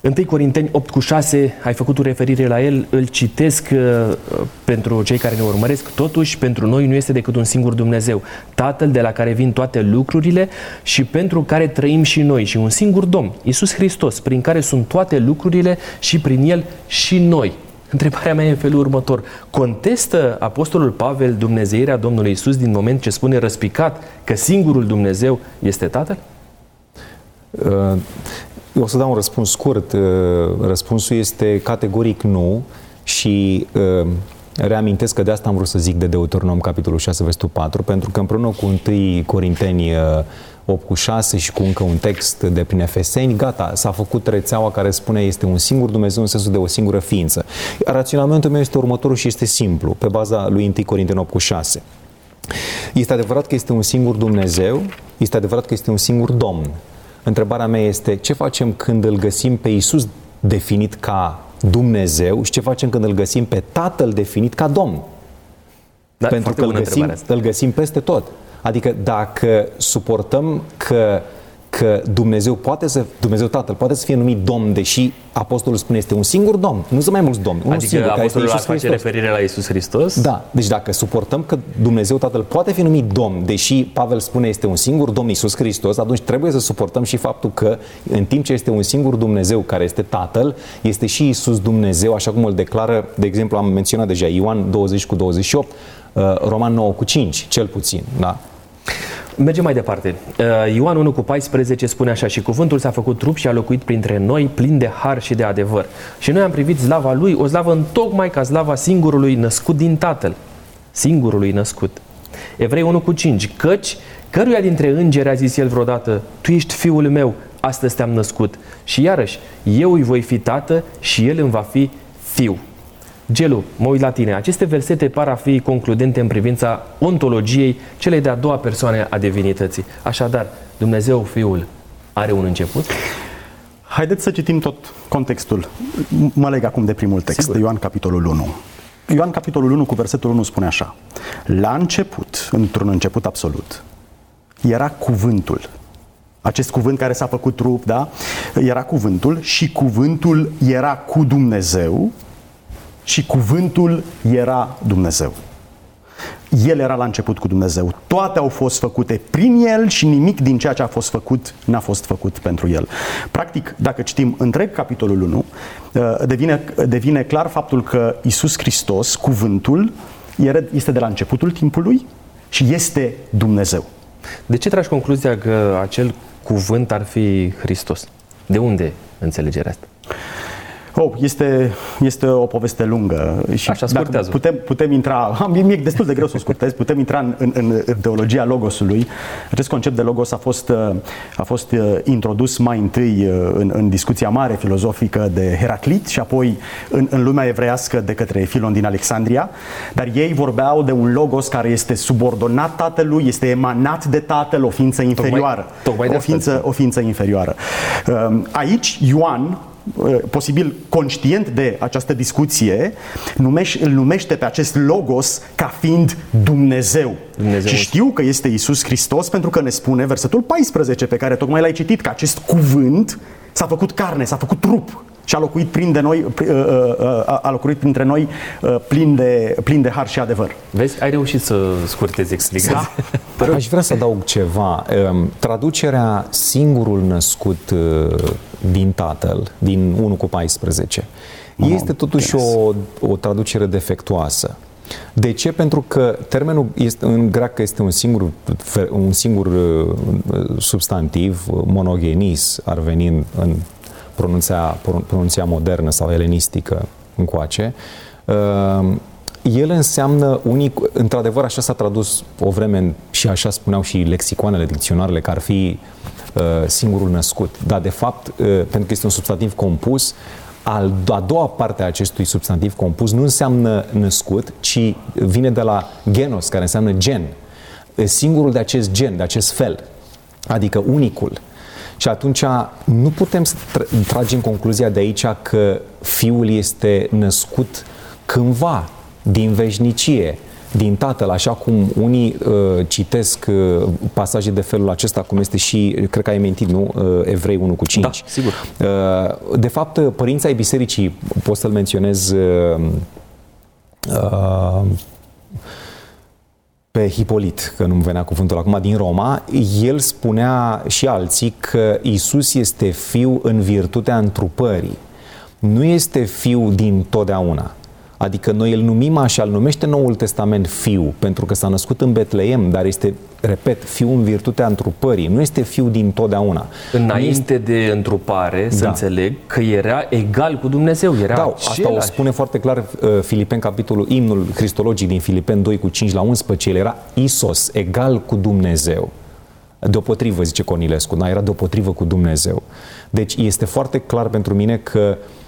1 Corinteni 8 cu 6, ai făcut o referire la el, îl citesc uh, pentru cei care ne urmăresc. Totuși, pentru noi nu este decât un singur Dumnezeu, Tatăl de la care vin toate lucrurile și pentru care trăim și noi, și un singur Domn, Isus Hristos, prin care sunt toate lucrurile și prin El și noi. Întrebarea mea e în felul următor. Contestă Apostolul Pavel Dumnezeirea Domnului Isus din moment ce spune răspicat că singurul Dumnezeu este Tatăl? Uh, eu o să dau un răspuns scurt. Uh, răspunsul este categoric nu și uh, reamintesc că de asta am vrut să zic de Deuteronom capitolul 6, versetul 4, pentru că împreună cu 1 Corinteni 8 uh, cu 6 și cu încă un text de prin Efeseni, gata, s-a făcut rețeaua care spune este un singur Dumnezeu în sensul de o singură ființă. Raționamentul meu este următorul și este simplu, pe baza lui 1 Corinteni 8 cu 6. Este adevărat că este un singur Dumnezeu, este adevărat că este un singur Domn. Întrebarea mea este ce facem când îl găsim pe Isus definit ca Dumnezeu și ce facem când îl găsim pe Tatăl definit ca Domn? Da, Pentru că îl găsim, îl găsim peste tot. Adică dacă suportăm că că Dumnezeu poate să, Dumnezeu Tatăl poate să fie numit Domn, deși Apostolul spune este un singur Domn, nu sunt mai mulți Domni. Unul adică singur, Apostolul face Hristos. referire la Isus Hristos? Da, deci dacă suportăm că Dumnezeu Tatăl poate fi numit Domn, deși Pavel spune este un singur Domn Isus Hristos, atunci trebuie să suportăm și faptul că în timp ce este un singur Dumnezeu care este Tatăl, este și Isus Dumnezeu, așa cum îl declară, de exemplu, am menționat deja Ioan 20 cu 28, uh, Roman 9 cu 5, cel puțin, da? Mergem mai departe. Uh, Ioan 1 cu 14 spune așa, și cuvântul s-a făcut trup și a locuit printre noi, plin de har și de adevăr. Și noi am privit slava lui, o slavă în tocmai ca slava singurului născut din Tatăl. Singurului născut. Evrei 1 cu 5, căci căruia dintre îngeri a zis el vreodată, tu ești fiul meu, astăzi te-am născut. Și iarăși, eu îi voi fi tată și el îmi va fi fiu. Gelu, mă uit la tine. Aceste versete par a fi concludente în privința ontologiei celei de-a doua persoane a divinității. Așadar, Dumnezeu Fiul are un început? Haideți să citim tot contextul. Mă leg acum de primul text, Sigur. de Ioan capitolul 1. Ioan capitolul 1 cu versetul 1 spune așa. La început, într-un început absolut, era cuvântul. Acest cuvânt care s-a făcut trup, da? Era cuvântul și cuvântul era cu Dumnezeu și cuvântul era Dumnezeu. El era la început cu Dumnezeu. Toate au fost făcute prin El și nimic din ceea ce a fost făcut n-a fost făcut pentru El. Practic, dacă citim întreg capitolul 1, uh, devine, devine clar faptul că Isus Hristos, cuvântul, este de la începutul timpului și este Dumnezeu. De ce tragi concluzia că acel cuvânt ar fi Hristos? De unde înțelegerea asta? Oh, este, este o poveste lungă și Așa, scurtează. Putem, putem intra, am, mi-e destul de greu să o scurtez, putem intra în, în, în teologia logosului. Acest concept de logos a fost, a fost uh, introdus mai întâi uh, în, în discuția mare filozofică de Heraclit și apoi în, în lumea evreiască de către Filon din Alexandria, dar ei vorbeau de un logos care este subordonat tatălui, este emanat de tatăl, o ființă inferioară. Tocmai, tocmai o, ființă, o ființă inferioară. Um, aici Ioan Uh, posibil conștient de această discuție, numește, îl numește pe acest logos ca fiind Dumnezeu. Dumnezeu. Și știu că este Isus Hristos pentru că ne spune versetul 14 pe care tocmai l-ai citit, că acest cuvânt s-a făcut carne, s-a făcut trup și a locuit, prin de noi, uh, uh, a locuit printre noi plin de, plin de har și adevăr. Vezi, ai reușit să scurtezi explicația. Da. Aș vrea să adaug ceva. Um, traducerea singurul născut din Tatăl, din 1 cu 14, oh, este totuși o, o traducere defectuoasă. De ce? Pentru că termenul este, în greacă este un singur, un singur uh, substantiv, monogenis, ar veni în, în pronunția, pronunția modernă sau elenistică încoace. Uh, el înseamnă unic, într-adevăr așa s-a tradus o vreme și așa spuneau și lexicoanele, dicționarele, că ar fi uh, singurul născut. Dar de fapt, uh, pentru că este un substantiv compus, al, a doua parte a acestui substantiv compus nu înseamnă născut, ci vine de la genos, care înseamnă gen. Singurul de acest gen, de acest fel, adică unicul. Și atunci nu putem să tragem concluzia de aici că fiul este născut cândva, din veșnicie, din Tatăl, așa cum unii uh, citesc uh, pasaje de felul acesta, cum este și, cred că ai mentit, nu? Uh, Evrei 1 cu 5. Da, sigur. Uh, de fapt, uh, părinții ai bisericii, pot să-l menționez uh, uh, pe Hipolit, că nu-mi venea cuvântul acum, din Roma, el spunea și alții că Isus este fiu în virtutea întrupării. Nu este fiu din totdeauna. Adică noi îl numim așa, îl numește Noul Testament fiu, pentru că s-a născut în Betleem, dar este, repet, fiu în virtutea întrupării, nu este fiu din totdeauna. Înainte este... de întrupare, să da. înțeleg, că era egal cu Dumnezeu, era Da, același. asta o spune foarte clar uh, Filipen, capitolul, imnul cristologic din Filipen 2 cu 5 la 11, el era Isos, egal cu Dumnezeu. Deopotrivă, zice Cornilescu, da, era deopotrivă cu Dumnezeu. Deci este foarte clar pentru mine că uh, Uh,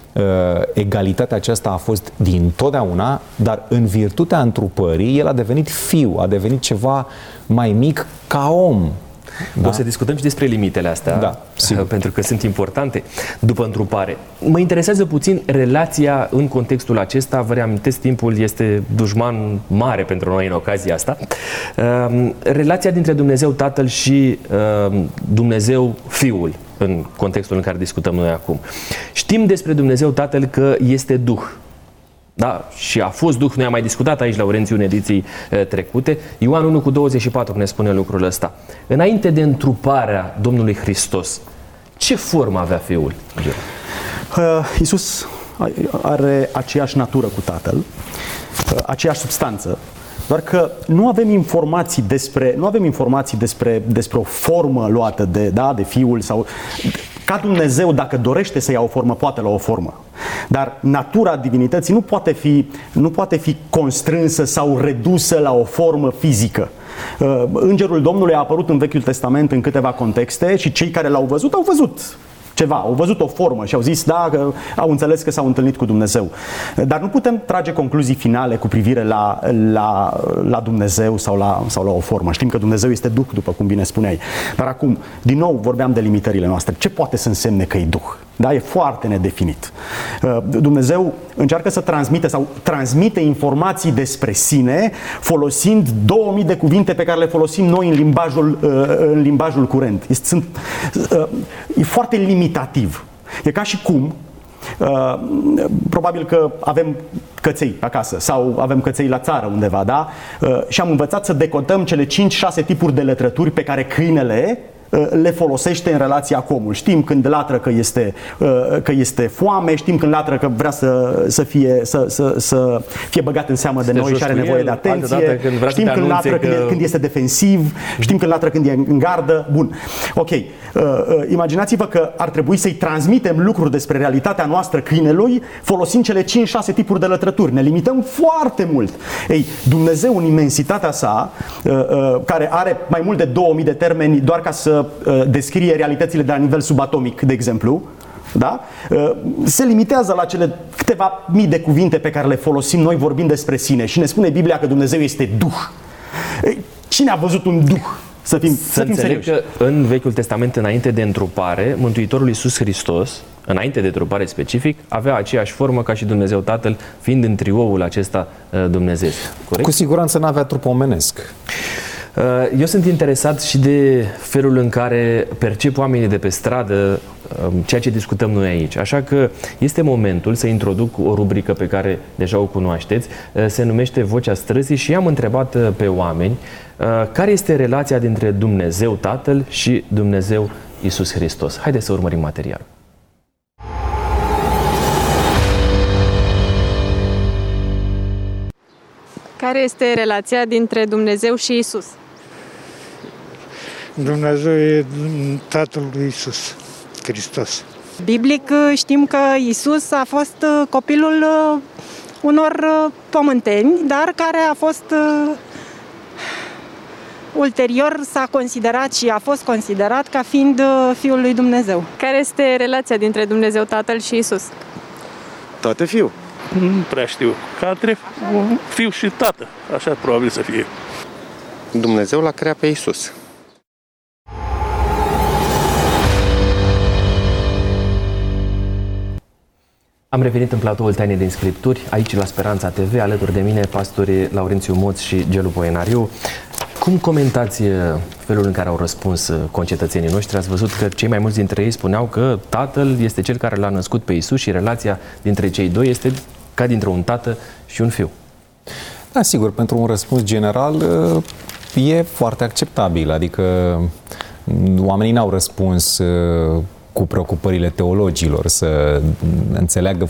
egalitatea aceasta a fost din totdeauna, dar în virtutea întrupării, el a devenit fiu, a devenit ceva mai mic ca om. Da? O să discutăm și despre limitele astea, da, sigur. pentru că sunt importante după întrupare. Mă interesează puțin relația în contextul acesta. Vă reamintesc, timpul este dușman mare pentru noi în ocazia asta. Um, relația dintre Dumnezeu Tatăl și um, Dumnezeu Fiul în contextul în care discutăm noi acum. Știm despre Dumnezeu Tatăl că este Duh. Da? Și a fost Duh, noi am mai discutat aici la Urențiu în ediții e, trecute. Ioan 1 cu 24 ne spune lucrul ăsta. Înainte de întruparea Domnului Hristos, ce formă avea Fiul? Uh, Iisus are aceeași natură cu Tatăl, uh, aceeași substanță, doar că nu avem informații despre, nu avem informații despre, despre o formă luată de, da, de fiul sau ca Dumnezeu, dacă dorește să ia o formă, poate la o formă. Dar natura divinității nu poate, fi, nu poate fi constrânsă sau redusă la o formă fizică. Uh, Îngerul Domnului a apărut în Vechiul Testament în câteva contexte și cei care l-au văzut au văzut ceva, au văzut o formă și au zis, da, că au înțeles că s-au întâlnit cu Dumnezeu. Dar nu putem trage concluzii finale cu privire la, la, la Dumnezeu sau la, sau la o formă. Știm că Dumnezeu este Duh, după cum bine spuneai. Dar acum, din nou, vorbeam de limitările noastre. Ce poate să însemne că e Duh? Da? E foarte nedefinit. Uh, Dumnezeu încearcă să transmite sau transmite informații despre sine folosind 2000 de cuvinte pe care le folosim noi în limbajul, uh, în limbajul curent. Sunt, uh, e foarte limitativ. E ca și cum Uh, probabil că avem căței acasă sau avem căței la țară undeva, da? Uh, și am învățat să decodăm cele 5-6 tipuri de letrături pe care câinele Uh, le folosește în relația cu omul. Știm când latră că este, uh, că este foame, știm când latră că vrea să, să, fie, să, să, să fie băgat în seamă de noi și are nevoie el, de atenție. Când știm când latră că... când, când este defensiv, știm când latră când e în gardă. Bun. Ok. Uh, imaginați-vă că ar trebui să-i transmitem lucruri despre realitatea noastră câinelui folosind cele 5-6 tipuri de lătrături. Ne limităm foarte mult. Ei, Dumnezeu în imensitatea sa, care are mai mult de 2000 de termeni doar ca să uh, descrie realitățile de la nivel subatomic, de exemplu, da? Uh, se limitează la cele câteva mii de cuvinte pe care le folosim noi vorbind despre sine și ne spune Biblia că Dumnezeu este Duh. Cine a văzut un Duh? Să fim, să, să fim serioși. că în Vechiul Testament, înainte de întrupare, Mântuitorul Iisus Hristos, înainte de întrupare specific, avea aceeași formă ca și Dumnezeu Tatăl, fiind în trioul acesta uh, Dumnezeu. Corect? Cu siguranță nu avea trup omenesc. Uh, eu sunt interesat și de felul în care percep oamenii de pe stradă um, ceea ce discutăm noi aici. Așa că este momentul să introduc o rubrică pe care deja o cunoașteți. Uh, se numește Vocea Străzii și am întrebat uh, pe oameni care este relația dintre Dumnezeu Tatăl și Dumnezeu Isus Hristos. Haideți să urmărim materialul. Care este relația dintre Dumnezeu și Isus? Dumnezeu e Tatăl lui Isus Hristos. Biblic uh, știm că Isus a fost uh, copilul uh, unor pământeni, dar care a fost ulterior s-a considerat și a fost considerat ca fiind Fiul lui Dumnezeu. Care este relația dintre Dumnezeu Tatăl și Isus? Tată fiu. Nu prea știu. Ca între fiu și tată. Așa probabil să fie. Dumnezeu l-a creat pe Isus. Am revenit în platoul Taine din Scripturi, aici la Speranța TV, alături de mine pastorii Laurențiu Moț și Gelu Poenariu. Cum comentați uh, felul în care au răspuns uh, concetățenii noștri? Ați văzut că cei mai mulți dintre ei spuneau că tatăl este cel care l-a născut pe Isus și relația dintre cei doi este ca dintre un tată și un fiu. Da, sigur, pentru un răspuns general uh, e foarte acceptabil, adică oamenii n-au răspuns cu preocupările teologilor, să înțeleagă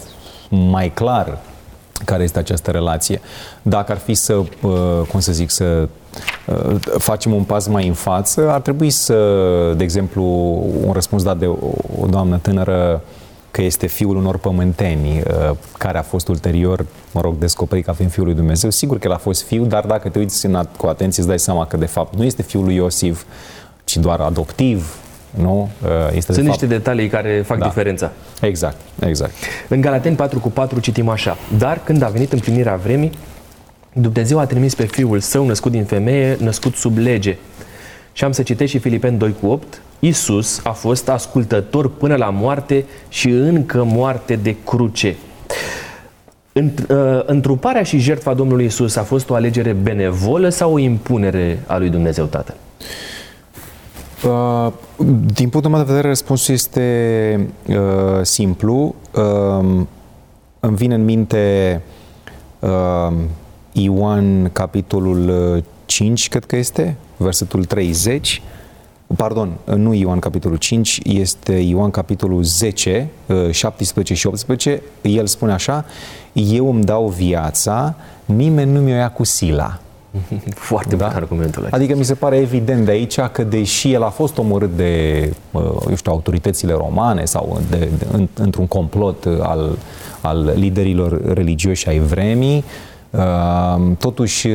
mai clar care este această relație. Dacă ar fi să, uh, cum să zic, să uh, facem un pas mai în față, ar trebui să, de exemplu, un răspuns dat de o doamnă tânără că este fiul unor pământeni, uh, care a fost ulterior, mă rog, descoperit ca fiind fiul lui Dumnezeu. Sigur că el a fost fiu, dar dacă te uiți cu atenție, îți dai seama că, de fapt, nu este fiul lui Iosif, ci doar adoptiv, nu? Uh, este Sunt de niște fapt... detalii care fac da. diferența. Exact, exact. În Galateni 4 cu 4 citim așa. Dar când a venit împlinirea vremii, Dumnezeu a trimis pe Fiul Său născut din femeie, născut sub lege. Și am să citesc și Filipeni 2 cu 8. Iisus a fost ascultător până la moarte și încă moarte de cruce. Uh, întruparea și jertfa Domnului Isus a fost o alegere benevolă sau o impunere a lui Dumnezeu Tatăl? Uh, din punctul meu de vedere, răspunsul este uh, simplu. Uh, îmi vine în minte uh, Ioan, capitolul 5, uh, cred că este, versetul 30. Pardon, uh, nu Ioan, capitolul 5, este Ioan, capitolul 10, 17 uh, și 18. El spune așa, eu îmi dau viața, nimeni nu mi-o ia cu sila. [LAUGHS] Foarte da? bun argumentul acesta. Adică mi se pare evident de aici că deși el a fost omorât de, eu știu, autoritățile romane sau de, de, într-un complot al, al liderilor religioși ai vremii, Totuși,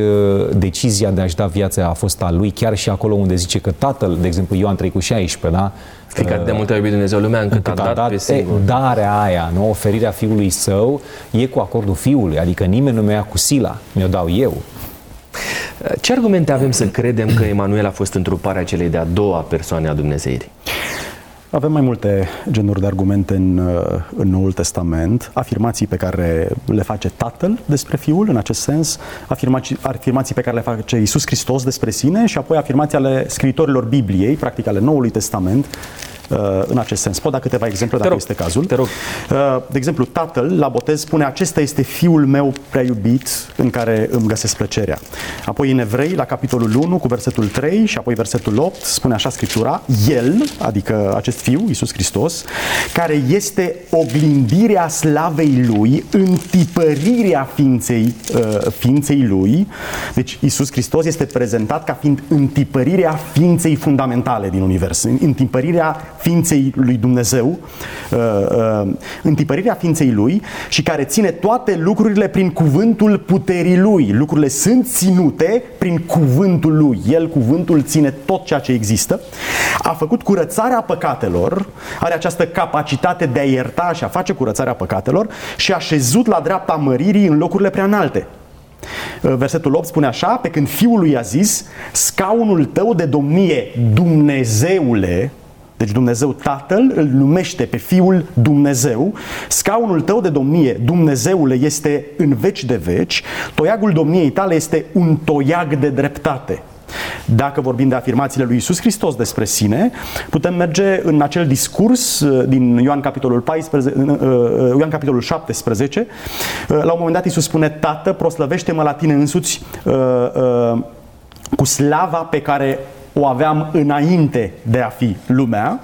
decizia de a-și da viața a fost a lui, chiar și acolo unde zice că tatăl, de exemplu Ioan 3 cu 16, da? Fiindcă de multe a iubit Dumnezeu lumea încât, încât a, dat, dat pe singur. Darea aia, nu? oferirea fiului său, e cu acordul fiului, adică nimeni nu mi-a cu sila, mi-o dau eu. Ce argumente avem să credem că Emanuel a fost întruparea celei de-a doua persoane a Dumnezeirii? Avem mai multe genuri de argumente în, uh, în Noul Testament, afirmații pe care le face Tatăl despre Fiul, în acest sens, afirmații, afirmații pe care le face Isus Hristos despre sine și apoi afirmații ale scriitorilor Bibliei, practic ale Noului Testament, Uh, în acest sens. Pot da câteva exemple dacă rog, este cazul. Te rog. Uh, de exemplu, tatăl la botez spune acesta este fiul meu prea iubit în care îmi găsesc plăcerea. Apoi în Evrei, la capitolul 1 cu versetul 3 și apoi versetul 8 spune așa Scriptura, el, adică acest fiu, Iisus Hristos, care este oglindirea slavei lui, întipărirea ființei, uh, ființei lui. Deci Iisus Hristos este prezentat ca fiind întipărirea ființei fundamentale din univers, întipărirea ființei lui Dumnezeu, uh, uh, întipărirea ființei lui și care ține toate lucrurile prin cuvântul puterii lui. Lucrurile sunt ținute prin cuvântul lui. El, cuvântul, ține tot ceea ce există. A făcut curățarea păcatelor, are această capacitate de a ierta și a face curățarea păcatelor și a șezut la dreapta măririi în locurile prea înalte. Uh, versetul 8 spune așa, pe când fiul lui a zis, scaunul tău de domnie, Dumnezeule, deci Dumnezeu Tatăl îl numește pe Fiul Dumnezeu. Scaunul tău de domnie, Dumnezeule, este în veci de veci. Toiagul domniei tale este un toiag de dreptate. Dacă vorbim de afirmațiile lui Isus Hristos despre sine, putem merge în acel discurs uh, din Ioan capitolul, 14, uh, uh, Ioan capitolul 17. La un moment dat Isus spune, Tată, proslăvește-mă la tine însuți cu slava pe care o aveam înainte de a fi lumea,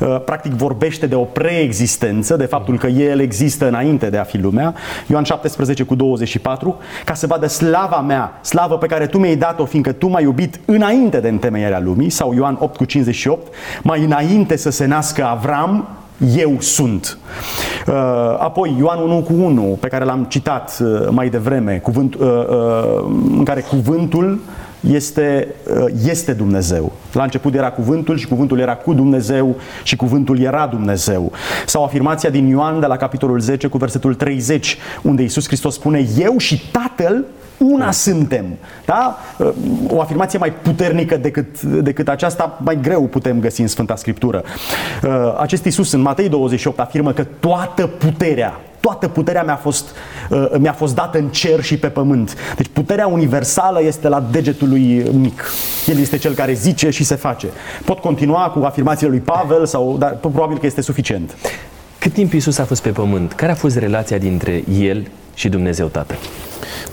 uh, practic vorbește de o preexistență, de faptul că El există înainte de a fi lumea. Ioan 17 cu 24, ca să vadă slava mea, slavă pe care Tu mi-ai dat-o, fiindcă Tu m-ai iubit înainte de întemeierea lumii, sau Ioan 8 cu 58, mai înainte să se nască Avram, eu sunt. Uh, apoi Ioan 1 cu 1, pe care l-am citat uh, mai devreme, cuvânt, în care cuvântul este, uh, este Dumnezeu. La început era cuvântul și cuvântul era cu Dumnezeu și cuvântul era Dumnezeu. Sau afirmația din Ioan de la capitolul 10 cu versetul 30, unde Iisus Hristos spune Eu și Tatăl una suntem. Da? Uh, o afirmație mai puternică decât, decât aceasta, mai greu putem găsi în Sfânta Scriptură. Uh, acest Iisus în Matei 28 afirmă că toată puterea toată puterea mi-a fost, uh, mi-a fost dată în cer și pe pământ. Deci puterea universală este la degetul lui mic. El este cel care zice și se face. Pot continua cu afirmațiile lui Pavel, sau, dar probabil că este suficient. Cât timp Iisus a fost pe pământ? Care a fost relația dintre El și Dumnezeu Tatăl?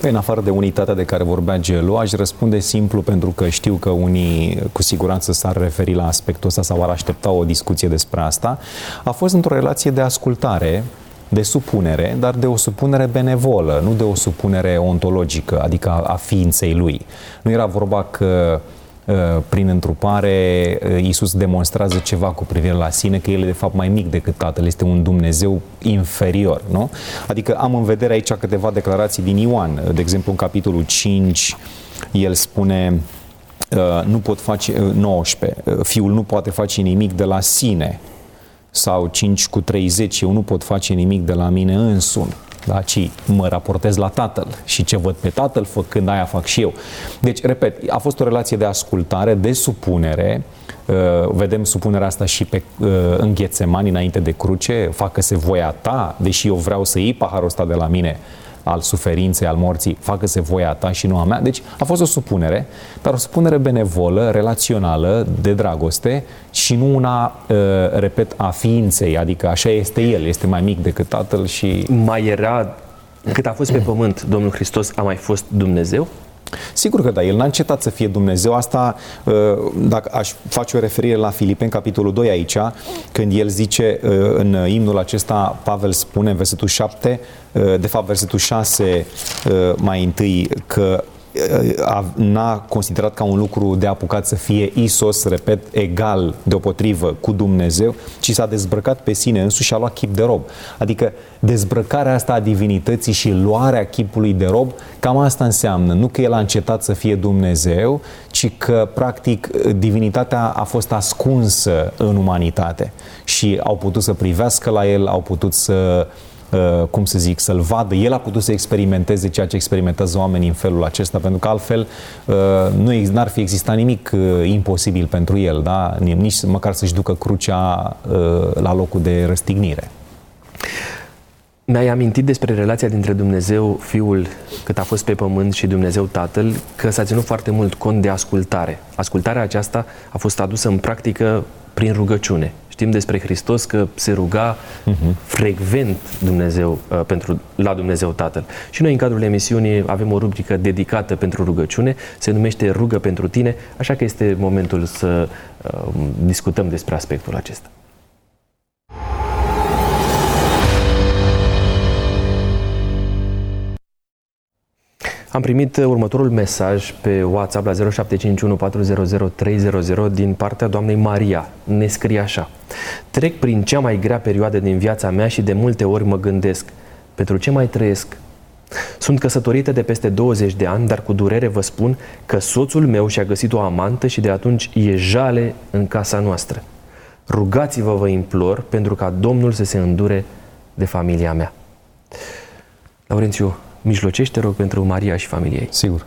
Păi, în afară de unitatea de care vorbea Gelu, aș răspunde simplu pentru că știu că unii cu siguranță s-ar referi la aspectul ăsta sau ar aștepta o discuție despre asta. A fost într-o relație de ascultare de supunere, dar de o supunere benevolă, nu de o supunere ontologică, adică a, a ființei lui. Nu era vorba că uh, prin întrupare uh, Iisus demonstrează ceva cu privire la sine, că el e de fapt mai mic decât Tatăl, este un Dumnezeu inferior, nu? Adică am în vedere aici câteva declarații din Ioan, de exemplu în capitolul 5, el spune uh, nu pot face 19, fiul nu poate face nimic de la sine, sau 5 cu 30, eu nu pot face nimic de la mine însumi, da? ci mă raportez la tatăl și ce văd pe tatăl făcând aia fac și eu. Deci, repet, a fost o relație de ascultare, de supunere, uh, vedem supunerea asta și pe uh, înghețemani înainte de cruce, facă-se voia ta, deși eu vreau să iei paharul ăsta de la mine, al suferinței, al morții, facă-se voia ta și nu a mea. Deci a fost o supunere, dar o supunere benevolă, relațională, de dragoste și nu una, uh, repet, a ființei, adică așa este el, este mai mic decât tatăl și... Mai era, cât a fost pe pământ, Domnul Hristos a mai fost Dumnezeu? Sigur că da, el n-a încetat să fie Dumnezeu. Asta, uh, dacă aș face o referire la Filipeni, capitolul 2 aici, când el zice uh, în imnul acesta, Pavel spune în versetul 7, uh, de fapt versetul 6 mai întâi, că n-a considerat ca un lucru de apucat să fie Isos, repet, egal deopotrivă cu Dumnezeu, ci s-a dezbrăcat pe sine însuși și a luat chip de rob. Adică dezbrăcarea asta a divinității și luarea chipului de rob, cam asta înseamnă. Nu că el a încetat să fie Dumnezeu, ci că, practic, divinitatea a fost ascunsă în umanitate și au putut să privească la el, au putut să Uh, cum să zic, să-l vadă. El a putut să experimenteze ceea ce experimentează oamenii în felul acesta, pentru că altfel uh, nu n-ar fi existat nimic uh, imposibil pentru el, da? nici măcar să-și ducă crucea la locul de răstignire. Mi-ai amintit despre relația dintre Dumnezeu Fiul cât a fost pe pământ și Dumnezeu Tatăl, că s-a ținut foarte mult cont de ascultare. Ascultarea aceasta a fost adusă în practică prin rugăciune. Știm despre Hristos că se ruga uh-huh. frecvent Dumnezeu, uh, pentru, la Dumnezeu Tatăl. Și noi în cadrul emisiunii avem o rubrică dedicată pentru rugăciune, se numește Rugă pentru tine, așa că este momentul să uh, discutăm despre aspectul acesta. Am primit următorul mesaj pe WhatsApp la 0751 400 300 din partea doamnei Maria. Ne scrie așa. Trec prin cea mai grea perioadă din viața mea și de multe ori mă gândesc, pentru ce mai trăiesc? Sunt căsătorită de peste 20 de ani, dar cu durere vă spun că soțul meu și-a găsit o amantă și de atunci e jale în casa noastră. Rugați-vă, vă implor, pentru ca Domnul să se îndure de familia mea. Laurențiu, mijlocește, rog, pentru Maria și familia ei. Sigur.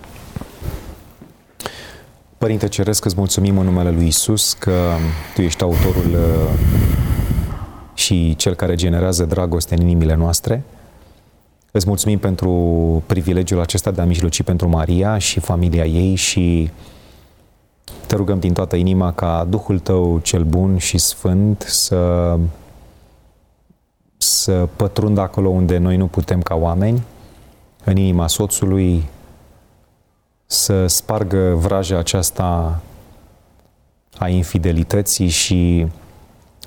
Părinte Ceresc, îți mulțumim în numele Lui Isus că Tu ești autorul uh, și Cel care generează dragoste în inimile noastre. Îți mulțumim pentru privilegiul acesta de a mijloci pentru Maria și familia ei și te rugăm din toată inima ca Duhul Tău cel bun și sfânt să, să pătrundă acolo unde noi nu putem ca oameni, în inima soțului, să spargă vraja aceasta a infidelității și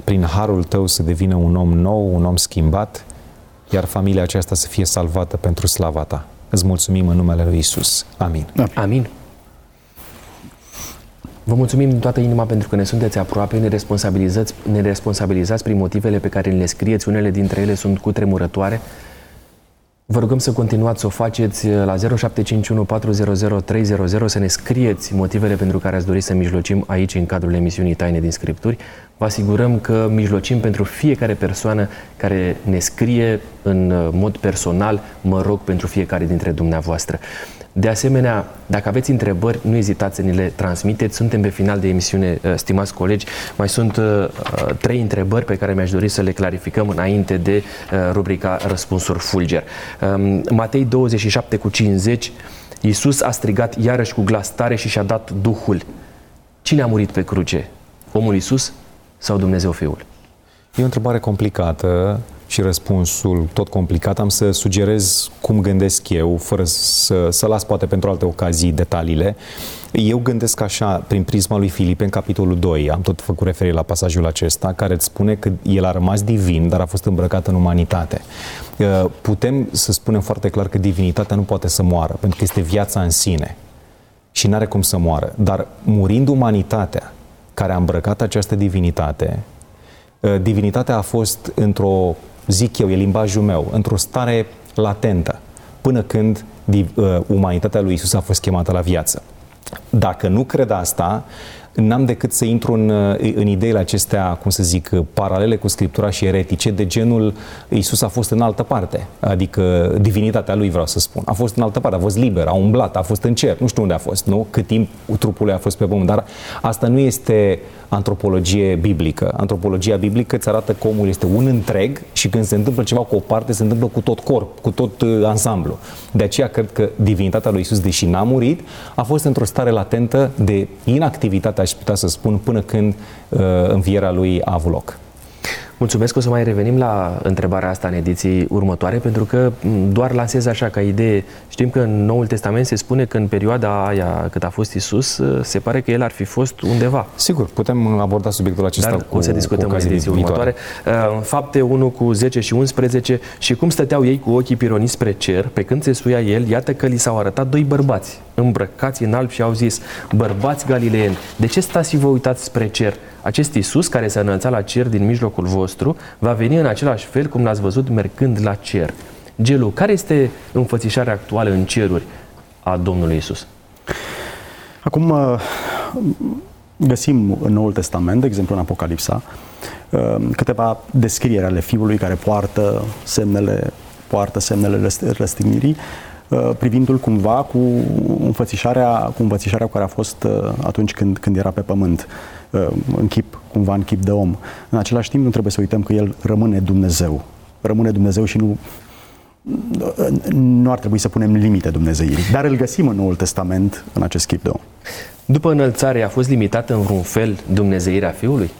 prin harul tău să devină un om nou, un om schimbat, iar familia aceasta să fie salvată pentru slava ta. Îți mulțumim în numele lui Isus. Amin. Amin. Vă mulțumim din toată inima pentru că ne sunteți aproape, ne responsabilizați, ne responsabilizați prin motivele pe care le scrieți. Unele dintre ele sunt cu tremurătoare. Vă rugăm să continuați să o faceți uh, la 0751 400 300 să ne scrieți motivele pentru care ați dori să mijlocim aici în cadrul emisiunii Taine din Scripturi. Vă asigurăm că mijlocim pentru fiecare persoană care ne scrie în uh, mod personal, mă rog pentru fiecare dintre dumneavoastră. De asemenea, dacă aveți întrebări, nu ezitați să ni le transmiteți. Suntem pe final de emisiune, uh, stimați colegi. Mai sunt uh, uh, trei întrebări pe care mi-aș dori să le clarificăm înainte de rubrica Răspunsuri Fulger. Um, Matei 27 cu 50, Iisus a strigat iarăși cu glas tare și și-a dat Duhul. Cine a murit pe cruce? Omul Iisus sau Dumnezeu Fiul? E o întrebare complicată și răspunsul tot complicat, am să sugerez cum gândesc eu, fără să, să las poate pentru alte ocazii detaliile. Eu gândesc așa, prin prisma lui Filip, în capitolul 2, am tot făcut referire la pasajul acesta, care îți spune că el a rămas divin, dar a fost îmbrăcat în umanitate. Uh, putem să spunem foarte clar că divinitatea nu poate să moară, pentru că este viața în sine și nu are cum să moară. Dar murind umanitatea, care a îmbrăcat această divinitate, uh, divinitatea a fost într-o zic eu, e limbajul meu, într-o stare latentă, până când uh, umanitatea lui Isus a fost chemată la viață. Dacă nu cred asta, n-am decât să intru în, uh, în ideile acestea, cum să zic, paralele cu Scriptura și eretice, de genul Isus a fost în altă parte, adică divinitatea lui, vreau să spun. A fost în altă parte, a fost liber, a umblat, a fost în cer, nu știu unde a fost, nu? Cât timp trupul lui a fost pe pământ, dar asta nu este antropologie biblică. Antropologia biblică îți arată că omul este un întreg și când se întâmplă ceva cu o parte, se întâmplă cu tot corp, cu tot uh, ansamblu. De aceea cred că divinitatea lui Isus, deși n-a murit, a fost într-o stare latentă de inactivitate, aș putea să spun, până când uh, învierea lui a avut loc. Mulțumesc, o să mai revenim la întrebarea asta în ediții următoare, pentru că doar lansez așa ca idee. Știm că în Noul Testament se spune că în perioada aia cât a fost Isus, se pare că el ar fi fost undeva. Sigur, putem aborda subiectul acesta Dar cu o să discutăm în ediții următoare. Uh, în fapte 1 cu 10 și 11 și cum stăteau ei cu ochii pironiți spre cer, pe când se suia el, iată că li s-au arătat doi bărbați îmbrăcați în alb și au zis, bărbați galileeni, de ce stați și vă uitați spre cer? Acest Iisus care s-a înălțat la cer din mijlocul vostru va veni în același fel cum l-ați văzut mergând la cer. Gelu, care este înfățișarea actuală în ceruri a Domnului Isus? Acum uh, găsim în Noul Testament, de exemplu în Apocalipsa, uh, câteva descrieri ale Fiului care poartă semnele, poartă semnele răstignirii, uh, privindu-l cumva cu înfățișarea, cu înfățișarea care a fost atunci când, când era pe pământ. Uh, în chip, cumva în chip de om. În același timp, nu trebuie să uităm că el rămâne Dumnezeu. Rămâne Dumnezeu și nu nu ar trebui să punem limite Dumnezeirii. Dar îl găsim în Noul Testament în acest chip de om. După înălțare a fost limitată în vreun fel Dumnezeirea Fiului?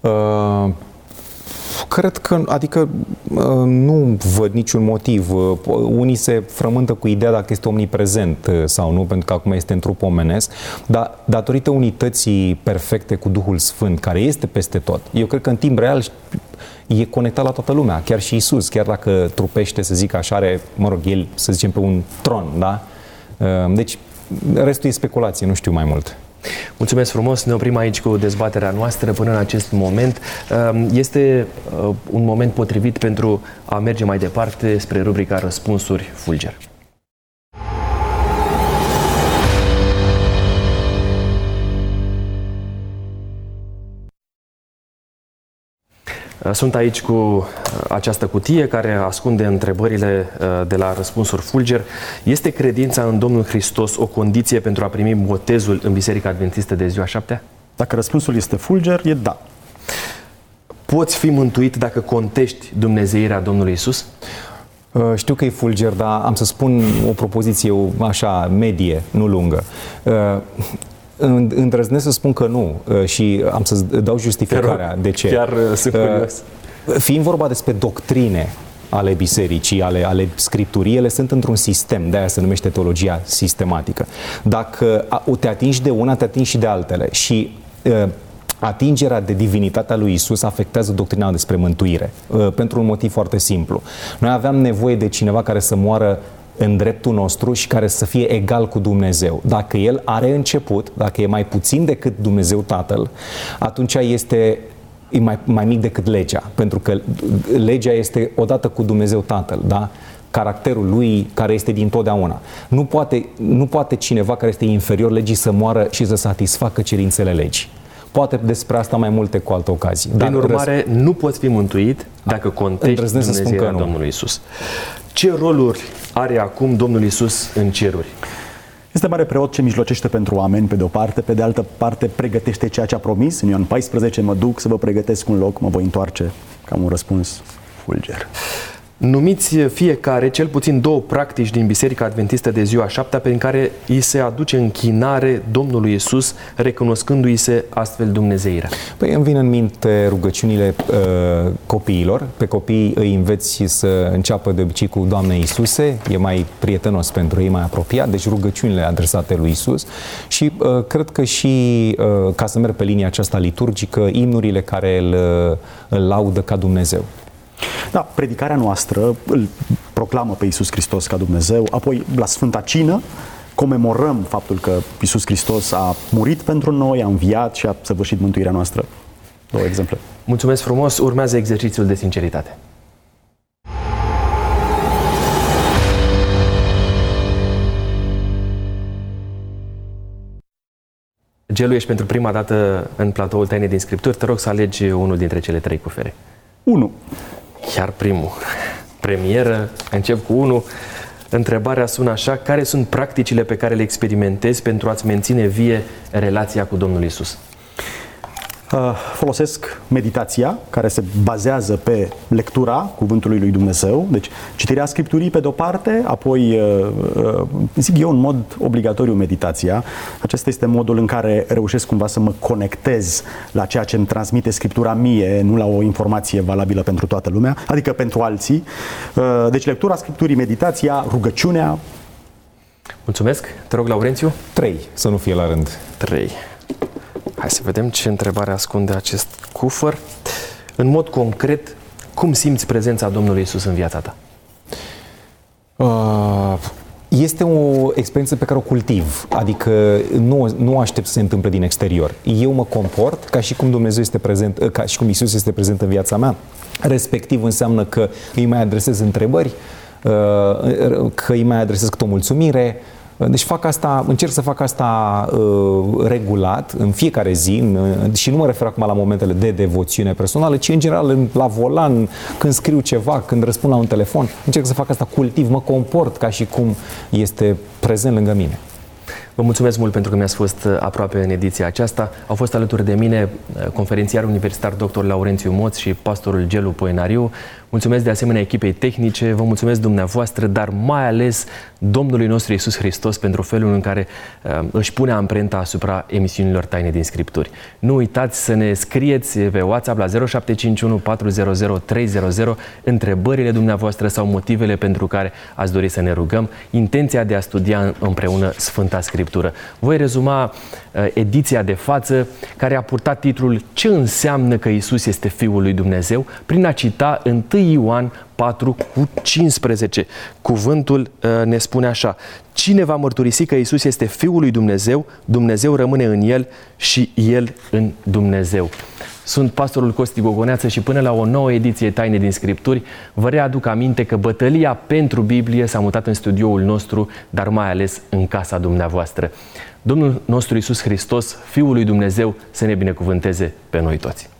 Uh, Cred că, adică uh, nu văd niciun motiv. Uh, unii se frământă cu ideea dacă este omniprezent uh, sau nu, pentru că acum este în trup omenesc, dar datorită unității perfecte cu Duhul Sfânt, care este peste tot, eu cred că în timp real e conectat la toată lumea, chiar și Isus, chiar dacă trupește, să zic așa, are, mă rog, el, să zicem, pe un tron, da? Deci, restul e speculație, nu știu mai mult. Mulțumesc frumos, ne oprim aici cu dezbaterea noastră până în acest moment. Ehm, este uh, un moment potrivit pentru a merge mai departe spre rubrica Răspunsuri Fulger. Sunt aici cu uh, această cutie care ascunde întrebările uh, de la răspunsuri Fulger. Este credința în Domnul Hristos o condiție pentru a primi botezul în Biserica Adventistă de ziua șaptea? Dacă răspunsul este Fulger, e da. Poți fi mântuit dacă contești Dumnezeirea Domnului Isus? Știu că e fulger, dar am să spun o propoziție așa medie, nu lungă îndrăznesc să spun că nu uh, și am să dau justificarea de ce. Chiar uh, sunt uh, curios. Fiind vorba despre doctrine ale bisericii, ale, ale scripturii, ele sunt într-un sistem, de aia se numește teologia sistematică. Dacă te atingi de una, te atingi și de altele. Și atingerea de divinitatea lui Isus afectează doctrina despre mântuire, pentru un motiv foarte simplu. Noi aveam nevoie de cineva care să moară în dreptul nostru și care să fie egal cu Dumnezeu. Dacă El are început, dacă e mai puțin decât Dumnezeu Tatăl, atunci este e mai, mai mic decât legea, pentru că legea este odată cu Dumnezeu Tatăl, da? caracterul lui care este din totdeauna. Nu poate, nu poate cineva care este inferior legii să moară și să satisfacă cerințele legii. Poate despre asta mai multe cu alte ocazii. Prin urmare, răs... nu poți fi mântuit dacă contești Dumnezeirea Domnului Isus. Ce roluri are acum Domnul Isus în ceruri? Este mare preot ce mijlocește pentru oameni, pe de o parte, pe de altă parte pregătește ceea ce a promis. În Ioan 14 mă duc să vă pregătesc un loc, mă voi întoarce. Cam un răspuns fulger. Numiți fiecare cel puțin două practici din Biserica Adventistă de ziua șaptea prin care îi se aduce închinare Domnului Isus, recunoscându-i se astfel Dumnezeirea. Păi îmi vin în minte rugăciunile uh, copiilor. Pe copii îi înveți să înceapă de obicei cu Doamne Iisuse, e mai prietenos pentru ei, mai apropiat, deci rugăciunile adresate lui Isus și uh, cred că și, uh, ca să merg pe linia aceasta liturgică, imnurile care îl, uh, îl laudă ca Dumnezeu. Da, predicarea noastră îl proclamă pe Iisus Hristos ca Dumnezeu, apoi la Sfânta Cină comemorăm faptul că Iisus Hristos a murit pentru noi, a înviat și a săvârșit mântuirea noastră. Două exemple. Mulțumesc frumos, urmează exercițiul de sinceritate. Gelu, ești pentru prima dată în platoul Taine din Scripturi. Te rog să alegi unul dintre cele trei cufere. 1. Chiar primul. Premieră, încep cu unul. Întrebarea sună așa, care sunt practicile pe care le experimentezi pentru a-ți menține vie relația cu Domnul Isus? Uh, folosesc meditația, care se bazează pe lectura Cuvântului lui Dumnezeu, deci citirea Scripturii pe de-o parte, apoi, uh, uh, zic eu, în mod obligatoriu meditația. Acesta este modul în care reușesc cumva să mă conectez la ceea ce îmi transmite Scriptura mie, nu la o informație valabilă pentru toată lumea, adică pentru alții. Deci lectura Scripturii, meditația, rugăciunea. Mulțumesc. Te rog, Laurențiu. Trei, să nu fie la rând. Trei. Hai să vedem ce întrebare ascunde acest cufăr. În mod concret, cum simți prezența Domnului Isus în viața ta? Uh, este o experiență pe care o cultiv, adică nu, nu aștept să se întâmple din exterior. Eu mă comport ca și cum Dumnezeu este prezent, uh, ca și cum Isus este prezent în viața mea. Respectiv înseamnă că îi mai adresez întrebări, uh, că îi mai adresez câte o mulțumire, deci fac asta, încerc să fac asta uh, regulat, în fiecare zi, în, și nu mă refer acum la momentele de devoțiune personală, ci în general în, la volan, când scriu ceva, când răspund la un telefon, încerc să fac asta cultiv, mă comport ca și cum este prezent lângă mine. Vă mulțumesc mult pentru că mi-ați fost uh, aproape în ediția aceasta. Au fost alături de mine uh, conferențiar universitar dr. Laurențiu Moț și pastorul Gelu Poenariu. Mulțumesc de asemenea echipei tehnice, vă mulțumesc dumneavoastră, dar mai ales Domnului nostru Iisus Hristos pentru felul în care uh, își pune amprenta asupra emisiunilor Taine din Scripturi. Nu uitați să ne scrieți pe WhatsApp la 0751 400 300 întrebările dumneavoastră sau motivele pentru care ați dori să ne rugăm, intenția de a studia împreună Sfânta Scriptură. Voi rezuma uh, ediția de față care a purtat titlul Ce înseamnă că Isus este Fiul lui Dumnezeu prin a cita întâi Ioan 4 cu 15. Cuvântul uh, ne spune așa, Cine va mărturisi că Isus este Fiul lui Dumnezeu, Dumnezeu rămâne în El și El în Dumnezeu. Sunt pastorul Costi Gogoneață și până la o nouă ediție Taine din Scripturi vă readuc aminte că bătălia pentru Biblie s-a mutat în studioul nostru, dar mai ales în casa dumneavoastră. Domnul nostru Isus Hristos, Fiul lui Dumnezeu, să ne binecuvânteze pe noi toți.